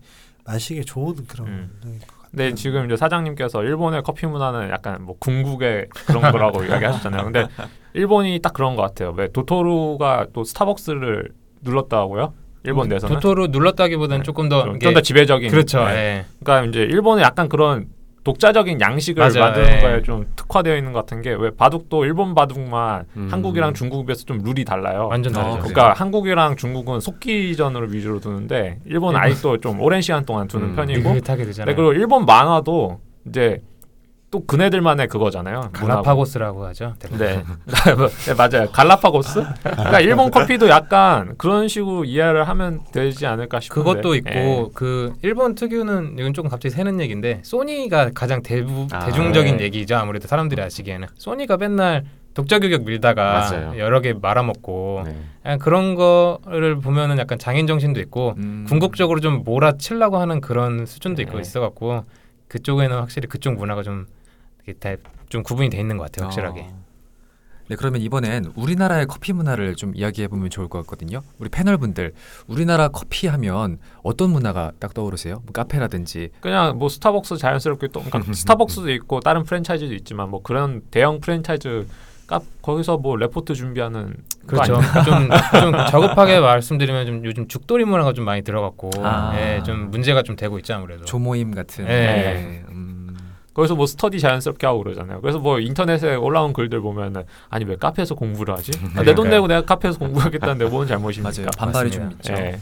마시기 좋은 그런 음. 네 지금 이제 사장님께서 일본의 커피 문화는 약간 뭐 궁극의 그런 거라고 이야기하셨잖아요. 근데 일본이 딱 그런 것 같아요. 왜 도토루가 또 스타벅스를 눌렀다고요? 일본 내에서는 도토루 눌렀다기보다는 네. 조금 더 좀 더 지배적인. 그렇죠. 네. 예. 그러니까 이제 일본은 약간 그런 독자적인 양식을 맞아요. 만드는 예. 거에 좀 특화되어 있는 것 같은 게 왜 바둑도 일본 바둑만 음. 한국이랑 중국에 비해서 좀 룰이 달라요. 완전 아, 다르죠. 그래요? 그러니까 한국이랑 중국은 속기전으로 위주로 두는데 일본은 아직도 좀 오랜 시간 동안 두는 음. 편이고 네, 되잖아요. 그리고 일본 만화도 이제 또 그네들만의 그거잖아요. 갈라파고스라고 하죠. 문화고. 네. 네, 맞아요. 갈라파고스? 그러니까 일본 커피도 약간 그런 식으로 이해를 하면 되지 않을까 싶은데. 그것도 있고 예. 그 일본 특유는 이건 조금 갑자기 새는 얘기인데 소니가 가장 대부, 아, 대중적인 네. 얘기죠 아무래도 사람들이 아시기에는 소니가 맨날 독자 규격 밀다가 맞아요. 여러 개 말아먹고 네. 그런 거를 보면은 약간 장인 정신도 있고 음. 궁극적으로 좀 몰아치려고 하는 그런 수준도 있고 네. 있어갖고 그쪽에는 확실히 그쪽 문화가 좀 이게 다좀 구분이 돼 있는 것 같아요 확실하게. 어. 네, 그러면 이번엔 우리나라의 커피 문화를 좀 이야기해 보면 좋을 것 같거든요. 우리 패널 분들, 우리나라 커피 하면 어떤 문화가 딱 떠오르세요? 뭐 카페라든지. 그냥 뭐 스타벅스 자연스럽게 또 그러니까 스타벅스도 있고 다른 프랜차이즈도 있지만 뭐 그런 대형 프랜차이즈 가 거기서 뭐 레포트 준비하는 거 그렇죠. 좀, 좀 저급하게 말씀드리면 좀 요즘 죽돌이 문화가 좀 많이 들어갔고, 아. 예, 좀 문제가 좀 되고 있죠 아무래도. 조모임 같은. 네. 네. 음. 거기서 뭐 스터디 자연스럽게 하고 그러잖아요. 그래서 뭐 인터넷에 올라온 글들 보면은 아니 왜 카페에서 공부를 하지? 아, 내돈 그러니까요. 내고 내가 카페에서 공부하겠다는데 뭔 잘못입니까? 맞아요. 반발이 좀 맞습니다. 있죠. 예.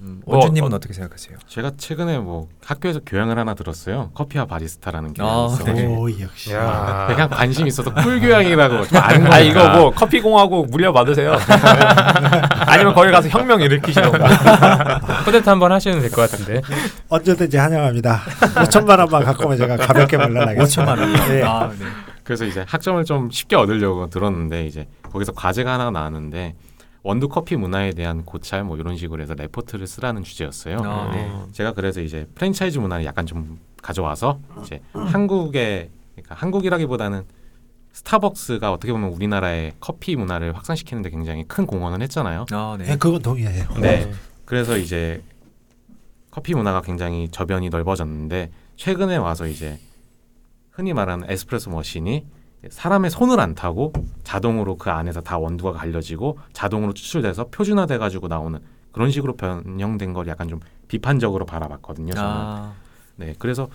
음, 뭐, 원주님은 어, 떻게 생각하세요? 제가 최근에 뭐 학교에서 교양을 하나 들었어요. 커피와 바리스타라는 교양이 아, 있어요. 네. 오 역시. 야. 그냥 관심 있어서 꿀 교양이라고 아는. 아 이거 뭐 커피 공화국 물려 받으세요. 아니면 거기 가서 혁명 일으키시던가. 쿠데타 한번 하시면 될 것 같은데. 언제든지 환영합니다. 5천만 원만 갖고 오면 제가 가볍게 말라나겠습니다. 5천만 원. 예. 아, 네. 그래서 이제 학점을 좀 쉽게 얻으려고 들었는데 이제 거기서 과제가 하나 나왔는데 원두 커피 문화에 대한 고찰 뭐 이런 식으로 해서 레포트를 쓰라는 주제였어요. 아, 네. 제가 그래서 이제 프랜차이즈 문화를 약간 좀 가져와서 이제 한국의 그러니까 한국이라기보다는 스타벅스가 어떻게 보면 우리나라의 커피 문화를 확산시키는데 굉장히 큰 공헌을 했잖아요. 아, 예, 네. 그건 동의해요. 네. 그래서 이제 커피 문화가 굉장히 저변이 넓어졌는데 최근에 와서 이제 흔히 말하는 에스프레소 머신이 사람의 손을 안 타고 자동으로 그 안에서 다 원두가 갈려지고 자동으로 추출돼서 표준화돼 가지고 나오는 그런 식으로 변형된 걸 약간 좀 비판적으로 바라봤거든요. 저는. 아, 네, 그래서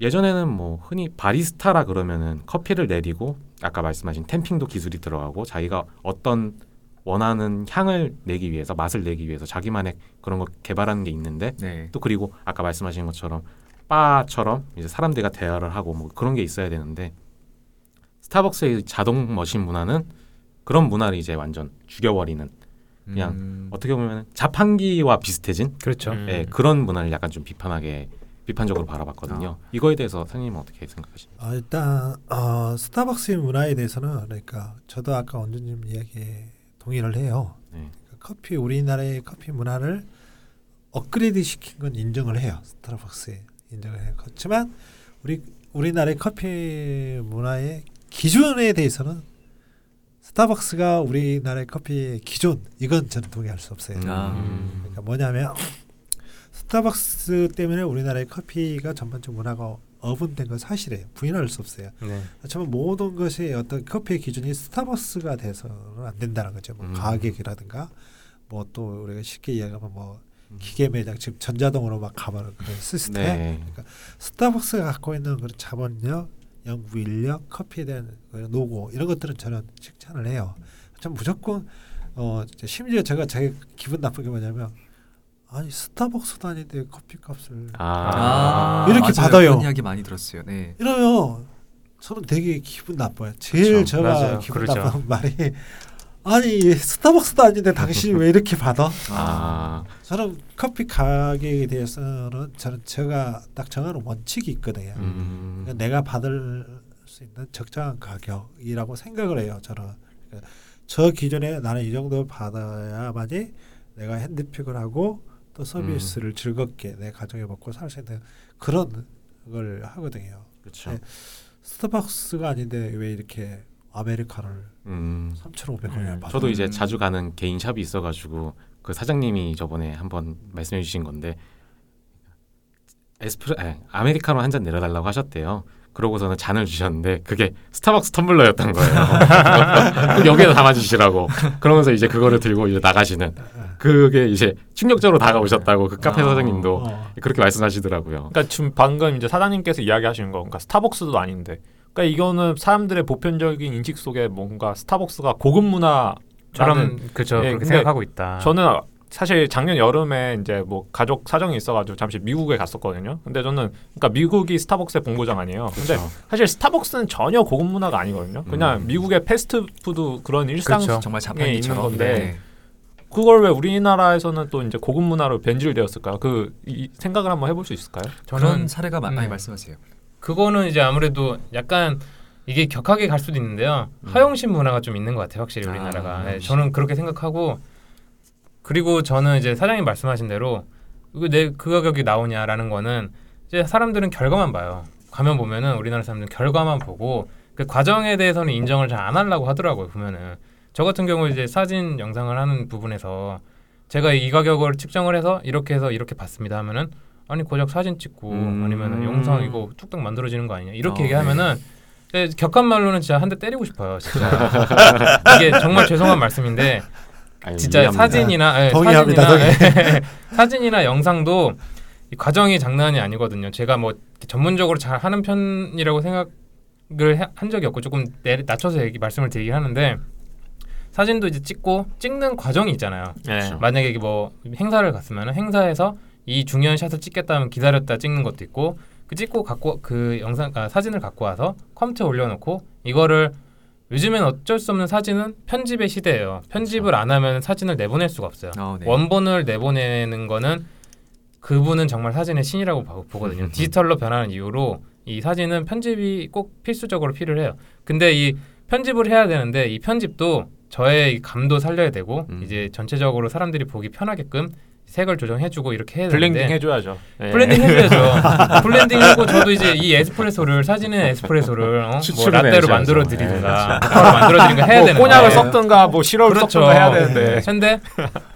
예전에는 뭐 흔히 바리스타라 그러면은 커피를 내리고 아까 말씀하신 템핑도 기술이 들어가고 자기가 어떤 원하는 향을 내기 위해서 맛을 내기 위해서 자기만의 그런 거 개발하는 게 있는데 네. 또 그리고 아까 말씀하신 것처럼 바처럼 이제 사람들과 대화를 하고 뭐 그런 게 있어야 되는데 스타벅스의 자동 머신 문화는 그런 문화를 이제 완전 죽여버리는 그냥 음, 어떻게 보면 자판기와 비슷해진 그렇죠. 음. 예, 그런 문화를 약간 좀 비판하게 비판적으로 바라봤거든요. 이거에 대해서 선생님은 어떻게 생각하십니까? 어, 일단 어, 스타벅스의 문화에 대해서는 그러니까 저도 아까 원주님 이야기에 동의를 해요. 네. 커피 우리나라의 커피 문화를 업그레이드 시킨 건 인정을 해요. 스타벅스에 인정을 해요. 그렇지만 우리 우리나라의 커피 문화의 기준에 대해서는 스타벅스가 우리나라의 커피의 기준 이건 저는 동의할 수 없어요. 아, 음. 그러니까 뭐냐면 스타벅스 때문에 우리나라의 커피가 전반적 문화가 어분된 건 사실이에요. 부인할 수 없어요. 네. 하지만 모든 것이 어떤 커피의 기준이 스타벅스가 돼서는 안 된다는 거죠. 뭐 음. 가격이라든가 뭐 또 우리가 쉽게 이야기하면 뭐 음. 기계 매장 지금 전자동으로 막 가버는 그런 시스템. 네. 스타벅스가 갖고 있는 그런 자본력, 연구 인력, 커피에 대한 그 노고 이런 것들은 저는 칭찬을 해요. 참 무조건 어 심지어 제가 제가 기분 나쁜 게 뭐냐면 아니 스타벅스도 아닌데 커피 값을 아, 이렇게 맞아요. 받아요. 그런 이야기 많이 들었어요. 네. 이러면 저는 되게 기분 나빠요. 제일 그쵸, 제가 맞아요. 기분 그러죠. 나쁜 말이 아니 스타벅스도 아닌데 당신이 왜 이렇게 받아? 아, 저는 커피 가격에 대해서는 저는 제가 딱 정하는 원칙이 있거든요. 음, 그러니까 내가 받을 수 있는 적정한 가격이라고 생각을 해요. 저는 그러니까 저 기준에 나는 이 정도 받아야만이 내가 핸드픽을 하고 또 서비스를 즐겁게 내 가정에 먹고 살 수 있는 그런 걸 하거든요. 그렇죠. 네. 스타벅스가 아닌데 왜 이렇게 아메리카노를 음, 3,500원에 음? 저도 이제 음. 자주 가는 개인 샵이 있어가지고 그 사장님이 저번에 한번 말씀해 주신 건데 에스프레 아니, 아메리카노 한 잔 내려달라고 하셨대요. 그러고서는 잔을 주셨는데 그게 스타벅스 텀블러였던 거예요. 그럼 여기에다 담아주시라고. 그러면서 이제 그거를 들고 이제 나가시는. 그게 이제 충격적으로 다가오셨다고 그 카페 아. 사장님도 어. 그렇게 말씀하시더라고요. 그러니까 지금 방금 이제 사장님께서 이야기하시는 거, 그러니까 스타벅스도 아닌데, 그러니까 이거는 사람들의 보편적인 인식 속에 뭔가 스타벅스가 고급 문화 저런 그죠 예, 생각하고 있다. 저는 사실 작년 여름에 이제 뭐 가족 사정이 있어가지고 잠시 미국에 갔었거든요. 근데 저는 그러니까 미국이 스타벅스의 본고장 아니에요. 근데 그렇죠. 사실 스타벅스는 전혀 고급 문화가 아니거든요. 그냥 음. 미국의 패스트푸드 그런 일상 그렇죠. 정말 있는 자판기처럼. 건데 네. 그걸 왜 우리나라에서는 또 이제 고급 문화로 변질되었을까요? 그 이, 생각을 한번 해볼 수 있을까요? 그런 저는 사례가 많- 많이 음. 말씀하세요. 그거는 이제 아무래도 약간 이게 격하게 갈 수도 있는데요. 음. 허영심 문화가 좀 있는 것 같아요, 확실히 아, 우리나라가. 네, 허영심. 저는 그렇게 생각하고 그리고 저는 이제 사장님 말씀하신 대로 이거 내그 가격이 나오냐라는 거는 이제 사람들은 결과만 봐요. 가면 보면은 우리나라 사람들은 결과만 보고 그 과정에 대해서는 인정을 잘 안 하려고 하더라고요. 보면은 저 같은 경우 이제 사진 영상을 하는 부분에서 제가 이 가격을 측정을 해서 이렇게 해서 이렇게 봤습니다 하면은 아니 고작 사진 찍고 음. 아니면은 영상 이거 뚝딱 만들어지는 거 아니냐 이렇게 어, 얘기하면은 네, 격한 말로는 진짜 한 대 때리고 싶어요. 진짜 이게 정말 죄송한 말씀인데 아유, 진짜. 사진이나 예, 사진이나, 예, 사진이나 영상도 이 과정이 장난이 아니거든요. 제가 뭐 전문적으로 잘 하는 편이라고 생각을 해- 한 적이 없고 조금 내, 낮춰서 얘기 말씀을 드리긴 하는데 사진도 이제 찍고 찍는 과정이 있잖아요. 네. 그렇죠. 만약에 뭐 행사를 갔으면 행사에서 이 중요한 샷을 찍겠다면 기다렸다 찍는 것도 있고 그 찍고 갖고 그 영상 아, 사진을 갖고 와서 컴퓨터에 올려놓고 이거를 요즘엔 어쩔 수 없는 사진은 편집의 시대예요. 편집을 안 하면 사진을 내보낼 수가 없어요. 어, 네. 원본을 내보내는 거는 그분은 정말 사진의 신이라고 봐- 보거든요. 디지털로 변하는 이유로 이 사진은 편집이 꼭 필수적으로 필요해요. 근데 이 편집을 해야 되는데 이 편집도 저의 이 감도 살려야 되고 음. 이제 전체적으로 사람들이 보기 편하게끔 색을 조정해주고 이렇게 해야 블렌딩 되는데 해줘야죠. 네. 블렌딩 해줘야죠. 블렌딩 하고 저도 이제 이 에스프레소를 사진의 에스프레소를 어? 뭐 라떼로 해야죠. 만들어 네, 드리든가 모카로 만들어 드리든가 해야 뭐 되는데 꼬냑을 섞든가 뭐 시럽을 그렇죠. 섞든가 해야 되는데. 근데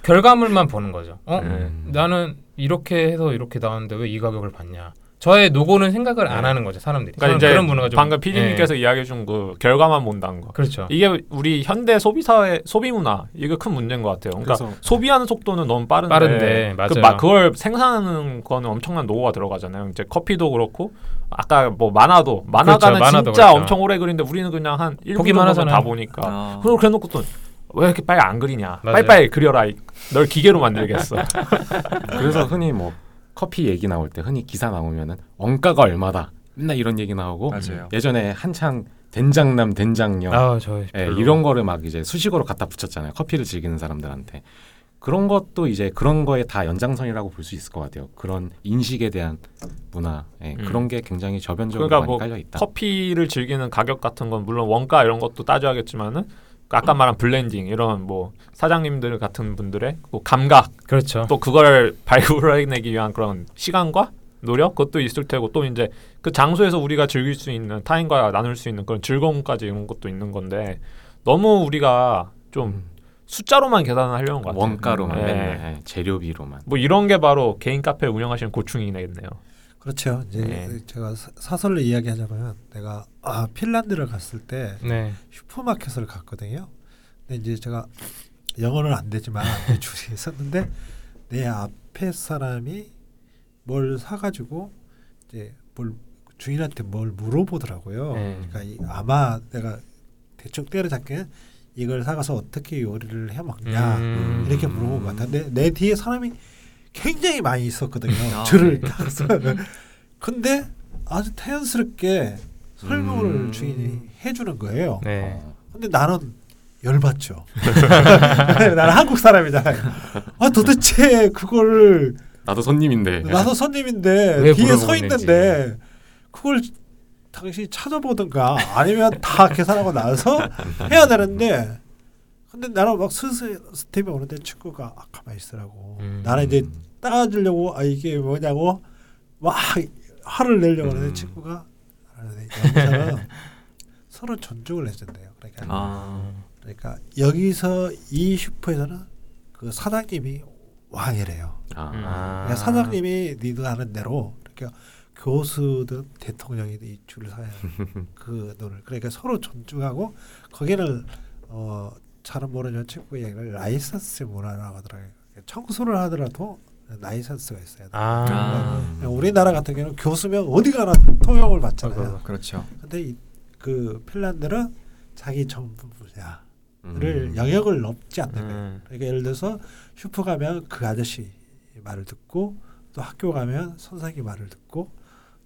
결과물만 보는 거죠. 어? 음. 나는 이렇게 해서 이렇게 나왔는데 왜 이 가격을 받냐? 저의 노고는 생각을 안 네. 하는 거죠 사람들이. 그러니까 이제 그런 문화가 좀 방금 PD님께서 예. 이야기해 준 그 결과만 본다는 거. 그렇죠. 이게 우리 현대 소비사의 소비 문화 이게 큰 문제인 것 같아요. 그러니까 그래서 소비하는 속도는 너무 빠른데, 빠른데, 맞아요. 그 마- 그걸 생산하는 거는 엄청난 노고가 들어가잖아요. 이제 커피도 그렇고 아까 뭐 만화도 만화가는 그렇죠, 만화도 진짜 그렇죠. 엄청 오래 그리는데 우리는 그냥 한 1분 보기만 정도만 하잖아요. 다 보니까 아. 그걸 그래놓고 또 왜 이렇게 빨리 안 그리냐? 맞아요. 빨리빨리 그려라. 이- 널 기계로 만들겠어. 그래서 흔히 뭐 커피 얘기 나올 때 흔히 기사 나오면은 원가가 얼마다 맨날 이런 얘기 나오고 맞아요. 예전에 한창 된장남 된장녀 아, 저 예. 이런 거를 막 이제 수식어로 갖다 붙였잖아요. 커피를 즐기는 사람들한테. 그런 것도 이제 그런 거에 다 연장선이라고 볼 수 있을 것 같아요. 그런 인식에 대한 문화, 예, 음. 그런 게 굉장히 저변적으로 그러니까 많이 뭐 깔려 있다. 커피를 즐기는 가격 같은 건 물론 원가 이런 것도 따져야겠지만은 아까 말한 블렌딩 이런 뭐 사장님들 같은 분들의 뭐 감각 그렇죠. 또 그걸 발굴해내기 위한 그런 시간과 노력 그것도 있을 테고 또 이제 그 장소에서 우리가 즐길 수 있는 타인과 나눌 수 있는 그런 즐거움까지 이런 것도 있는 건데 너무 우리가 좀 숫자로만 계산을 하려는 것 같아요. 원가로만 예. 맨날 예, 재료비로만. 뭐 이런 게 바로 개인 카페 운영하시는 고충이겠네요. 그렇죠. 이제 네. 제가 사- 사설로 이야기하자면 내가 아, 핀란드를 갔을 때 네. 슈퍼마켓을 갔거든요. 근데 이제 제가 영어는 안 되지만 그 줄이 있었는데 내 앞에 사람이 뭘 사가지고 이제 뭘 주인한테 뭘 물어보더라고요. 네. 그러니까 이, 아마 내가 대충 때려잡기는 이걸 사가서 어떻게 요리를 해 먹냐 음. 이렇게 물어본 것 같아. 근데 내 뒤에 사람이 굉장히 많이 있었거든요. 아, 줄을 네. 타서. 근데 아주 자연스럽게 설명을 음. 주인이 해주는 거예요. 네. 어. 근데 나는 열받죠. 나는 한국 사람이잖아요. 아 도대체 그거를 나도 손님인데. 나도 손님인데 왜 뒤에 서. 있는데 그걸 당신이 찾아보든가 아니면 다 계산하고 나서 해야 되는데 근데 나는 막 슬슬 스텝이 오는데 친구가 아, 가만히 있으라고 음. 나는 이제 따라주려고 아 이게 뭐냐고 막 화를 내려고 하는데 음. 친구가 서로 존중을 해준대요. 그러니까 아. 그러니까 여기서 이 슈퍼에서는 그 사장님이 왕이래요. 아. 아. 그러니까 사장님이 리드하는 대로 그러니까 교수든 대통령이든 이 줄을 서야 그 돈을 그러니까 서로 존중하고 거기는 어 잘은 모르는 친구 얘기를 라이선스 문화라고 하더라고요. 청소를 하더라도 라이선스가 있어야 돼. 아. 요 우리나라 같은 경우는 교수면 어디 가나 통역을 받잖아요. 그렇죠. 근데 이, 그 핀란드는 자기 전문 분야 를 음. 영역을 넘지 않는 거예요. 음. 그러니까 예를 들어서 슈퍼 가면 그 아저씨 말을 듣고 또 학교 가면 선생님 말을 듣고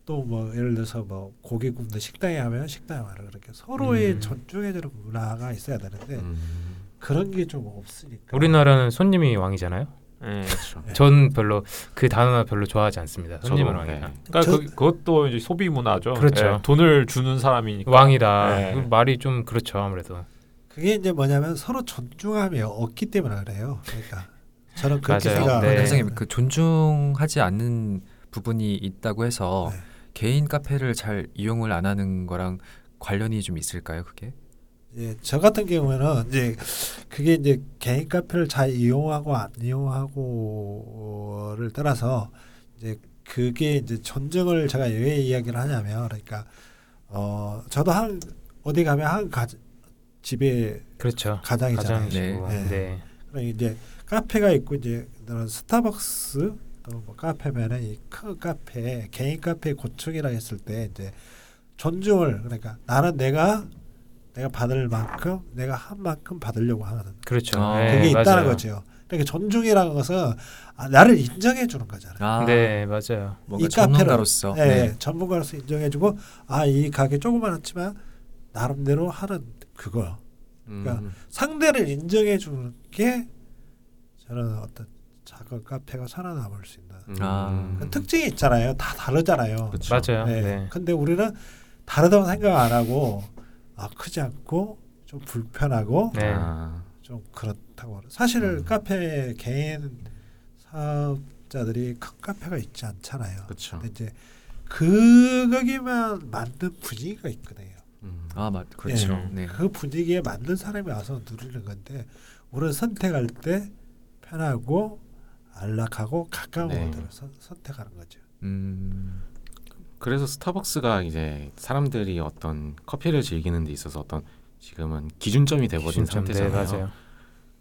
또 뭐 예를 들어서 뭐 고기 굽는 식당에 가면 식당의 말을 그렇게 서로의 음. 존중해주는 문화가 있어야 되는데 음. 그런 게 좀 없으니까 우리나라는 손님이 왕이잖아요. 예. 그렇죠. 전 별로 그 단어 별로 좋아하지 않습니다. 손님은 저도, 왕이다. 네. 그러니까 저- 그, 그것도 이제 소비 문화죠. 그렇죠. 예, 돈을 주는 사람이니까. 왕이다. 네. 그 말이 좀 그렇죠 아무래도. 그게 이제 뭐냐면 서로 존중함이 없기 때문에 그래요. 그러니까 저는 그렇게 맞아요. 생각. 네. 선생님 그 존중하지 않는 부분이 있다고 해서 네. 개인 카페를 잘 이용을 안 하는 거랑 관련이 좀 있을까요, 그게? 예, 저 같은 경우에는 이제 그게 이제 개인 카페를 잘 이용하고 안 이용하고를 떠나서 이제 그게 이제 전쟁을 제가 왜 이야기를 하냐면 그러니까 어 저도 한 어디 가면 한 가, 집에 그렇죠. 가장이잖아요. 가장이시고. 네. 네. 그러니까 이제 카페가 있고 이제 스타벅스 또 뭐 카페면은 이 큰 카페 개인 카페 고층이라 했을 때 이제 존중을 그러니까 나는 내가 내가 받을 만큼 내가 한 만큼 받으려고 하는 그렇죠. 아, 네, 그게 있다는 맞아요. 거죠. 그러니까 존중이라는 것은 아, 나를 인정해 주는 거잖아요. 아, 네, 맞아요. 이 전문가로서. 네, 네. 전문가로서 인정해주고 아 이 가게 조그만했지만 나름대로 하는 그거 그러니까 음. 상대를 인정해 주는 게 저는 어떤 작은 카페가 살아남을 수 있는 음. 아. 그 특징이 있잖아요. 다 다르잖아요. 그쵸. 맞아요. 네. 네. 근데 우리는 다르다고 생각 안 하고 아 크지 않고 좀 불편하고 네. 아. 좀 그렇다고 사실 음. 카페 개인 사업자들이 큰 카페가 있지 않잖아요. 그렇죠. 근데 이제 그 거기만 만든 분위기가 있거든요. 음. 아, 맞. 그렇죠. 네. 네. 그 분위기에 맞는 사람이 와서 누리는 건데 우리는 선택할 때 편하고 안락하고 가까운 네. 곳을 선, 선택하는 거죠. 음. 그래서 스타벅스가 이제 사람들이 어떤 커피를 즐기는 데 있어서 어떤 지금은 기준점이 돼버린 기준점, 네, 상태잖아요. 맞아요.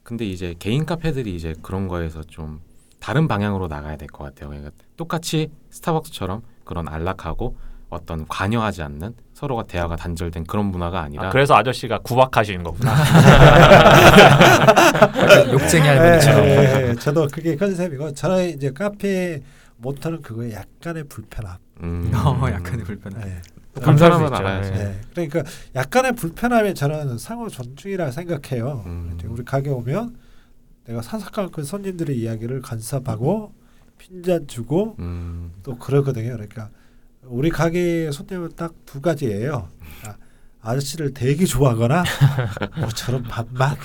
근데 이제 개인 카페들이 이제 그런 거에서 좀 다른 방향으로 나가야 될 것 같아요. 그러니까 똑같이 스타벅스처럼 그런 안락하고 어떤 관여하지 않는 서로가 대화가 단절된 그런 문화가 아니라 아, 그래서 아저씨가 구박하시는 거구나. 욕쟁이 할머니처럼. 예, 예, 예. 저도 그게 컨셉이고 저는 이제 카페 모토는 그거에 약간의 불편함. 음. 어, 약간의 불편함. 예. 감사할 수. 알아야지. 네. 예. 그러니까 약간의 불편함이 저는 상호 존중이라 생각해요. 음. 우리 가게 오면 내가 사사건 그 손님들의 이야기를 간섭하고 핀잔 주고 음. 또 그러거든요. 그러니까 우리 가게 손님은 딱 두 가지예요. 아, 아저씨를 되게 좋아하거나 뭐처럼 반만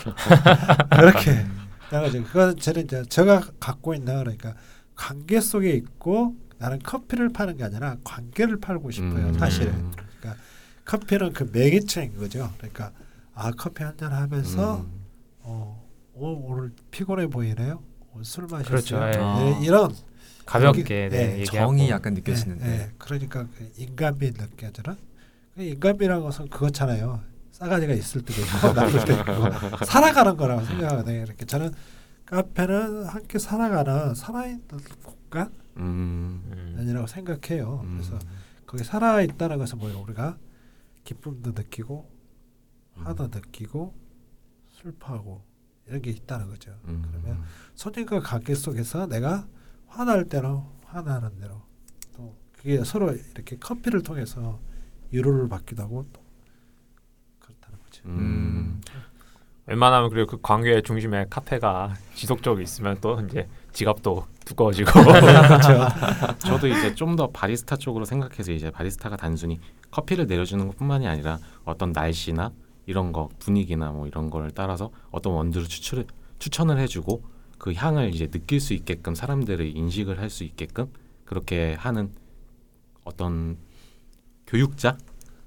그렇게 나가죠. 그건 저는 이제 제가 갖고 있는 그러니까 관계 속에 있고 나는 커피를 파는 게 아니라 관계를 팔고 싶어요. 음. 사실은 음. 커피는 그 매개체인 거죠. 그러니까 아 커피 한 잔 하면서 음. 어, 오, 오늘 피곤해 보이네요. 오늘 술 마셨어요. 그렇죠. 네, 이런 가볍게 네, 네, 얘기하고. 정이 약간 느껴지는데. 네, 네. 그러니까 그 인간미 느껴지는 그 인간미라는 것은 그렇잖아요. 싸가지가 있을 때도 있고 나쁠 때 있고 살아가는 거라고 생각하거든요. 이렇게 저는 카페는 함께 살아가는 살아있는 공간 음. 음. 아니라고 생각해요. 음. 그래서 거기 살아있다는 것은 뭐예요? 우리가 기쁨도 느끼고 음. 화도 느끼고 슬퍼하고 이런 게 있다는 거죠. 음. 그러면 손님과 관계 속에서 내가 화날 때는 화나는 대로 또 그게 서로 이렇게 커피를 통해서 위로를 받기도 하고 또 그렇다는 거죠. 음. 웬만하면 그리고 그 관계의 중심에 카페가 지속적으로 있으면 또 이제 지갑도 두꺼워지고 그렇죠. 저도 이제 좀 더 바리스타 쪽으로 생각해서 이제 바리스타가 단순히 커피를 내려주는 것뿐만이 아니라 어떤 날씨나 이런 거 분위기나 뭐 이런 걸 따라서 어떤 원두를 추출 추천을 해주고 그 향을 이제 느낄 수 있게끔 사람들을 인식을 할 수 있게끔 그렇게 하는 어떤 교육자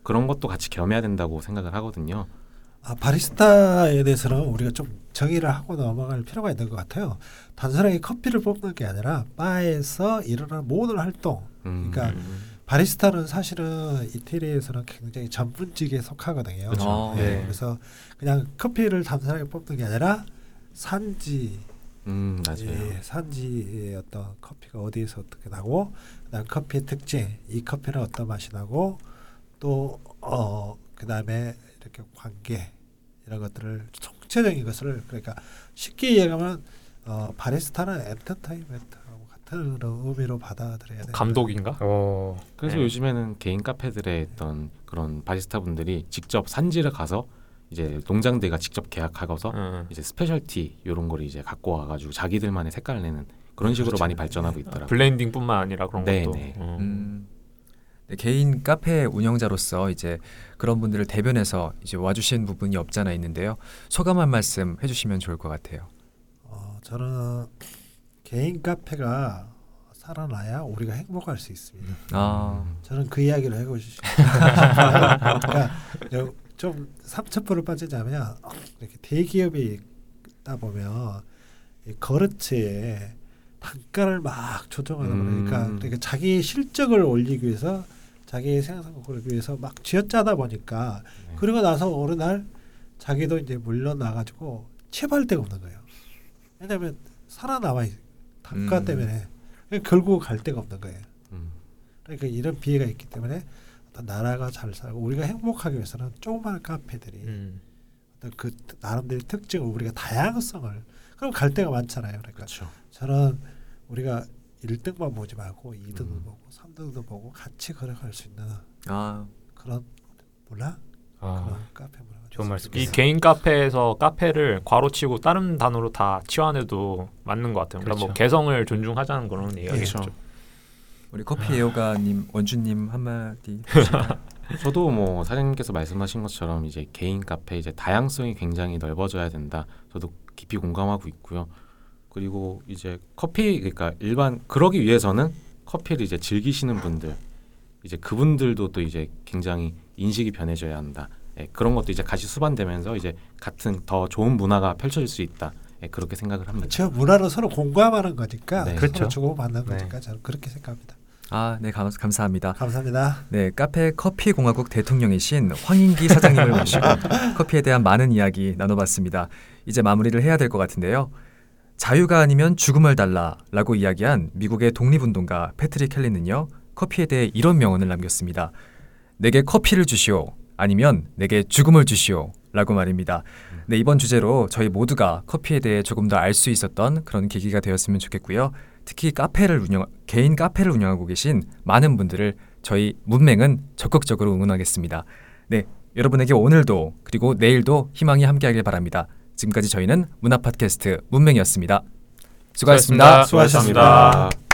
그런 것도 같이 겸해야 된다고 생각을 하거든요. 아, 바리스타에 대해서는 우리가 좀 정의를 하고 넘어갈 필요가 있는 것 같아요. 단순하게 커피를 뽑는 게 아니라 바에서 일어나는 모든 활동. 음. 그러니까 바리스타는 사실은 이태리에서는 굉장히 전문직에 속하거든요. 어, 네. 네. 그래서 그냥 커피를 단순하게 뽑는 게 아니라 산지, 음 맞아요. 예, 산지의 어떤 커피가 어디에서 어떻게 나고, 그다음 커피의 특징, 이 커피는 어떤 맛이 나고, 또 어, 그다음에 이렇게 관계 이런 것들을 총체적인 것을 그러니까 쉽게 얘기하면 어, 바리스타는 엔터테인먼트하고 같은 의미로 받아들여야 돼요. 감독인가? 어. 그래서 네. 요즘에는 개인 카페들의 어떤 그런 바리스타 분들이 직접 산지를 가서 이제 농장들과 직접 계약하고서 응. 이제 스페셜티 이런 걸 이제 갖고 와가지고 자기들만의 색깔을 내는 그런 식으로 그렇죠. 많이 발전하고 네. 있더라고요. 블렌딩뿐만 아니라 그런 네, 것도. 네. 음. 음. 네, 개인 카페 운영자로서 이제 그런 분들을 대변해서 이제 와주신 부분이 없잖아 있는데요. 소감 한 말씀 해주시면 좋을 것 같아요. 어, 저는 개인 카페가 살아나야 우리가 행복할 수 있습니다. 아, 저는 그 이야기를 싶습니다. 그러니까 저- 좀 삼천포를 빠지자면 이렇게 대기업이 있다 보면 이 거래처에 단가를 막 조정하는 음. 거니까 그러니까 자기 실적을 올리기 위해서 자기의 생산국을 위해서 막 쥐어짜다 보니까 네. 그리고 나서 어느 날 자기도 이제 물러나가지고 체벌 데가 없는 거예요. 왜냐하면 살아남아 있- 단가 음. 때문에 그러니까 결국 갈 데가 없는 거예요. 음. 그러니까 이런 비애가 있기 때문에 또 나라가 잘 살고 우리가 행복하기 위해서는 조그마한 카페들이 음. 어떤 그 나름대로 특징을 우리가 다양성을 그럼 갈 데가 많잖아요. 그러니까 그렇죠. 저는 우리가 1등만 보지 말고 2등도 음. 보고 3등도 보고 같이 걸어갈 수 있는 아, 그런 문화 아, 그런 카페 문화가 좋은 말씀. 이. 개인 카페에서 카페를 괄호치고 다른 단어로 다 치환해도 맞는 것 같아요. 그러니까 뭐 그렇죠. 개성을 존중하자는 그런 얘기겠죠. 그렇죠. 우리 커피 애호가님 원주님 한마디. 저도 뭐 사장님께서 말씀하신 것처럼 이제 개인 카페 이제 다양성이 굉장히 넓어져야 된다. 저도 깊이 공감하고 있고요. 그리고 이제 커피 그러니까 일반 그러기 위해서는 커피를 이제 즐기시는 분들 이제 그분들도 또 이제 굉장히 인식이 변해져야 한다. 예, 그런 것도 이제 같이 수반되면서 이제 같은 더 좋은 문화가 펼쳐질 수 있다. 예, 그렇게 생각을 합니다. 저 문화는 서로 공감하는 거니까 네. 서로 그렇죠. 주고받는 네. 거니까 저는 그렇게 생각합니다. 아, 네, 감, 감사합니다. 감사합니다. 네, 카페 커피 공화국 대통령이신 황인기 사장님을 모시고 커피에 대한 많은 이야기 나눠봤습니다. 이제 마무리를 해야 될 것 같은데요. 자유가 아니면 죽음을 달라라고 이야기한 미국의 독립운동가 패트릭 켈리는요 커피에 대해 이런 명언을 남겼습니다. 내게 커피를 주시오 아니면 내게 죽음을 주시오 라고 말입니다. 네 이번 주제로 저희 모두가 커피에 대해 조금 더 알 수 있었던 그런 계기가 되었으면 좋겠고요. 특히 카페를 운영 개인 카페를 운영하고 계신 많은 분들을 저희 문맹은 적극적으로 응원하겠습니다. 네 여러분에게 오늘도 그리고 내일도 희망이 함께하길 바랍니다. 지금까지 저희는 문화 팟캐스트 문맹이었습니다. 수고하셨습니다. 수고하셨습니다. 수고하셨습니다.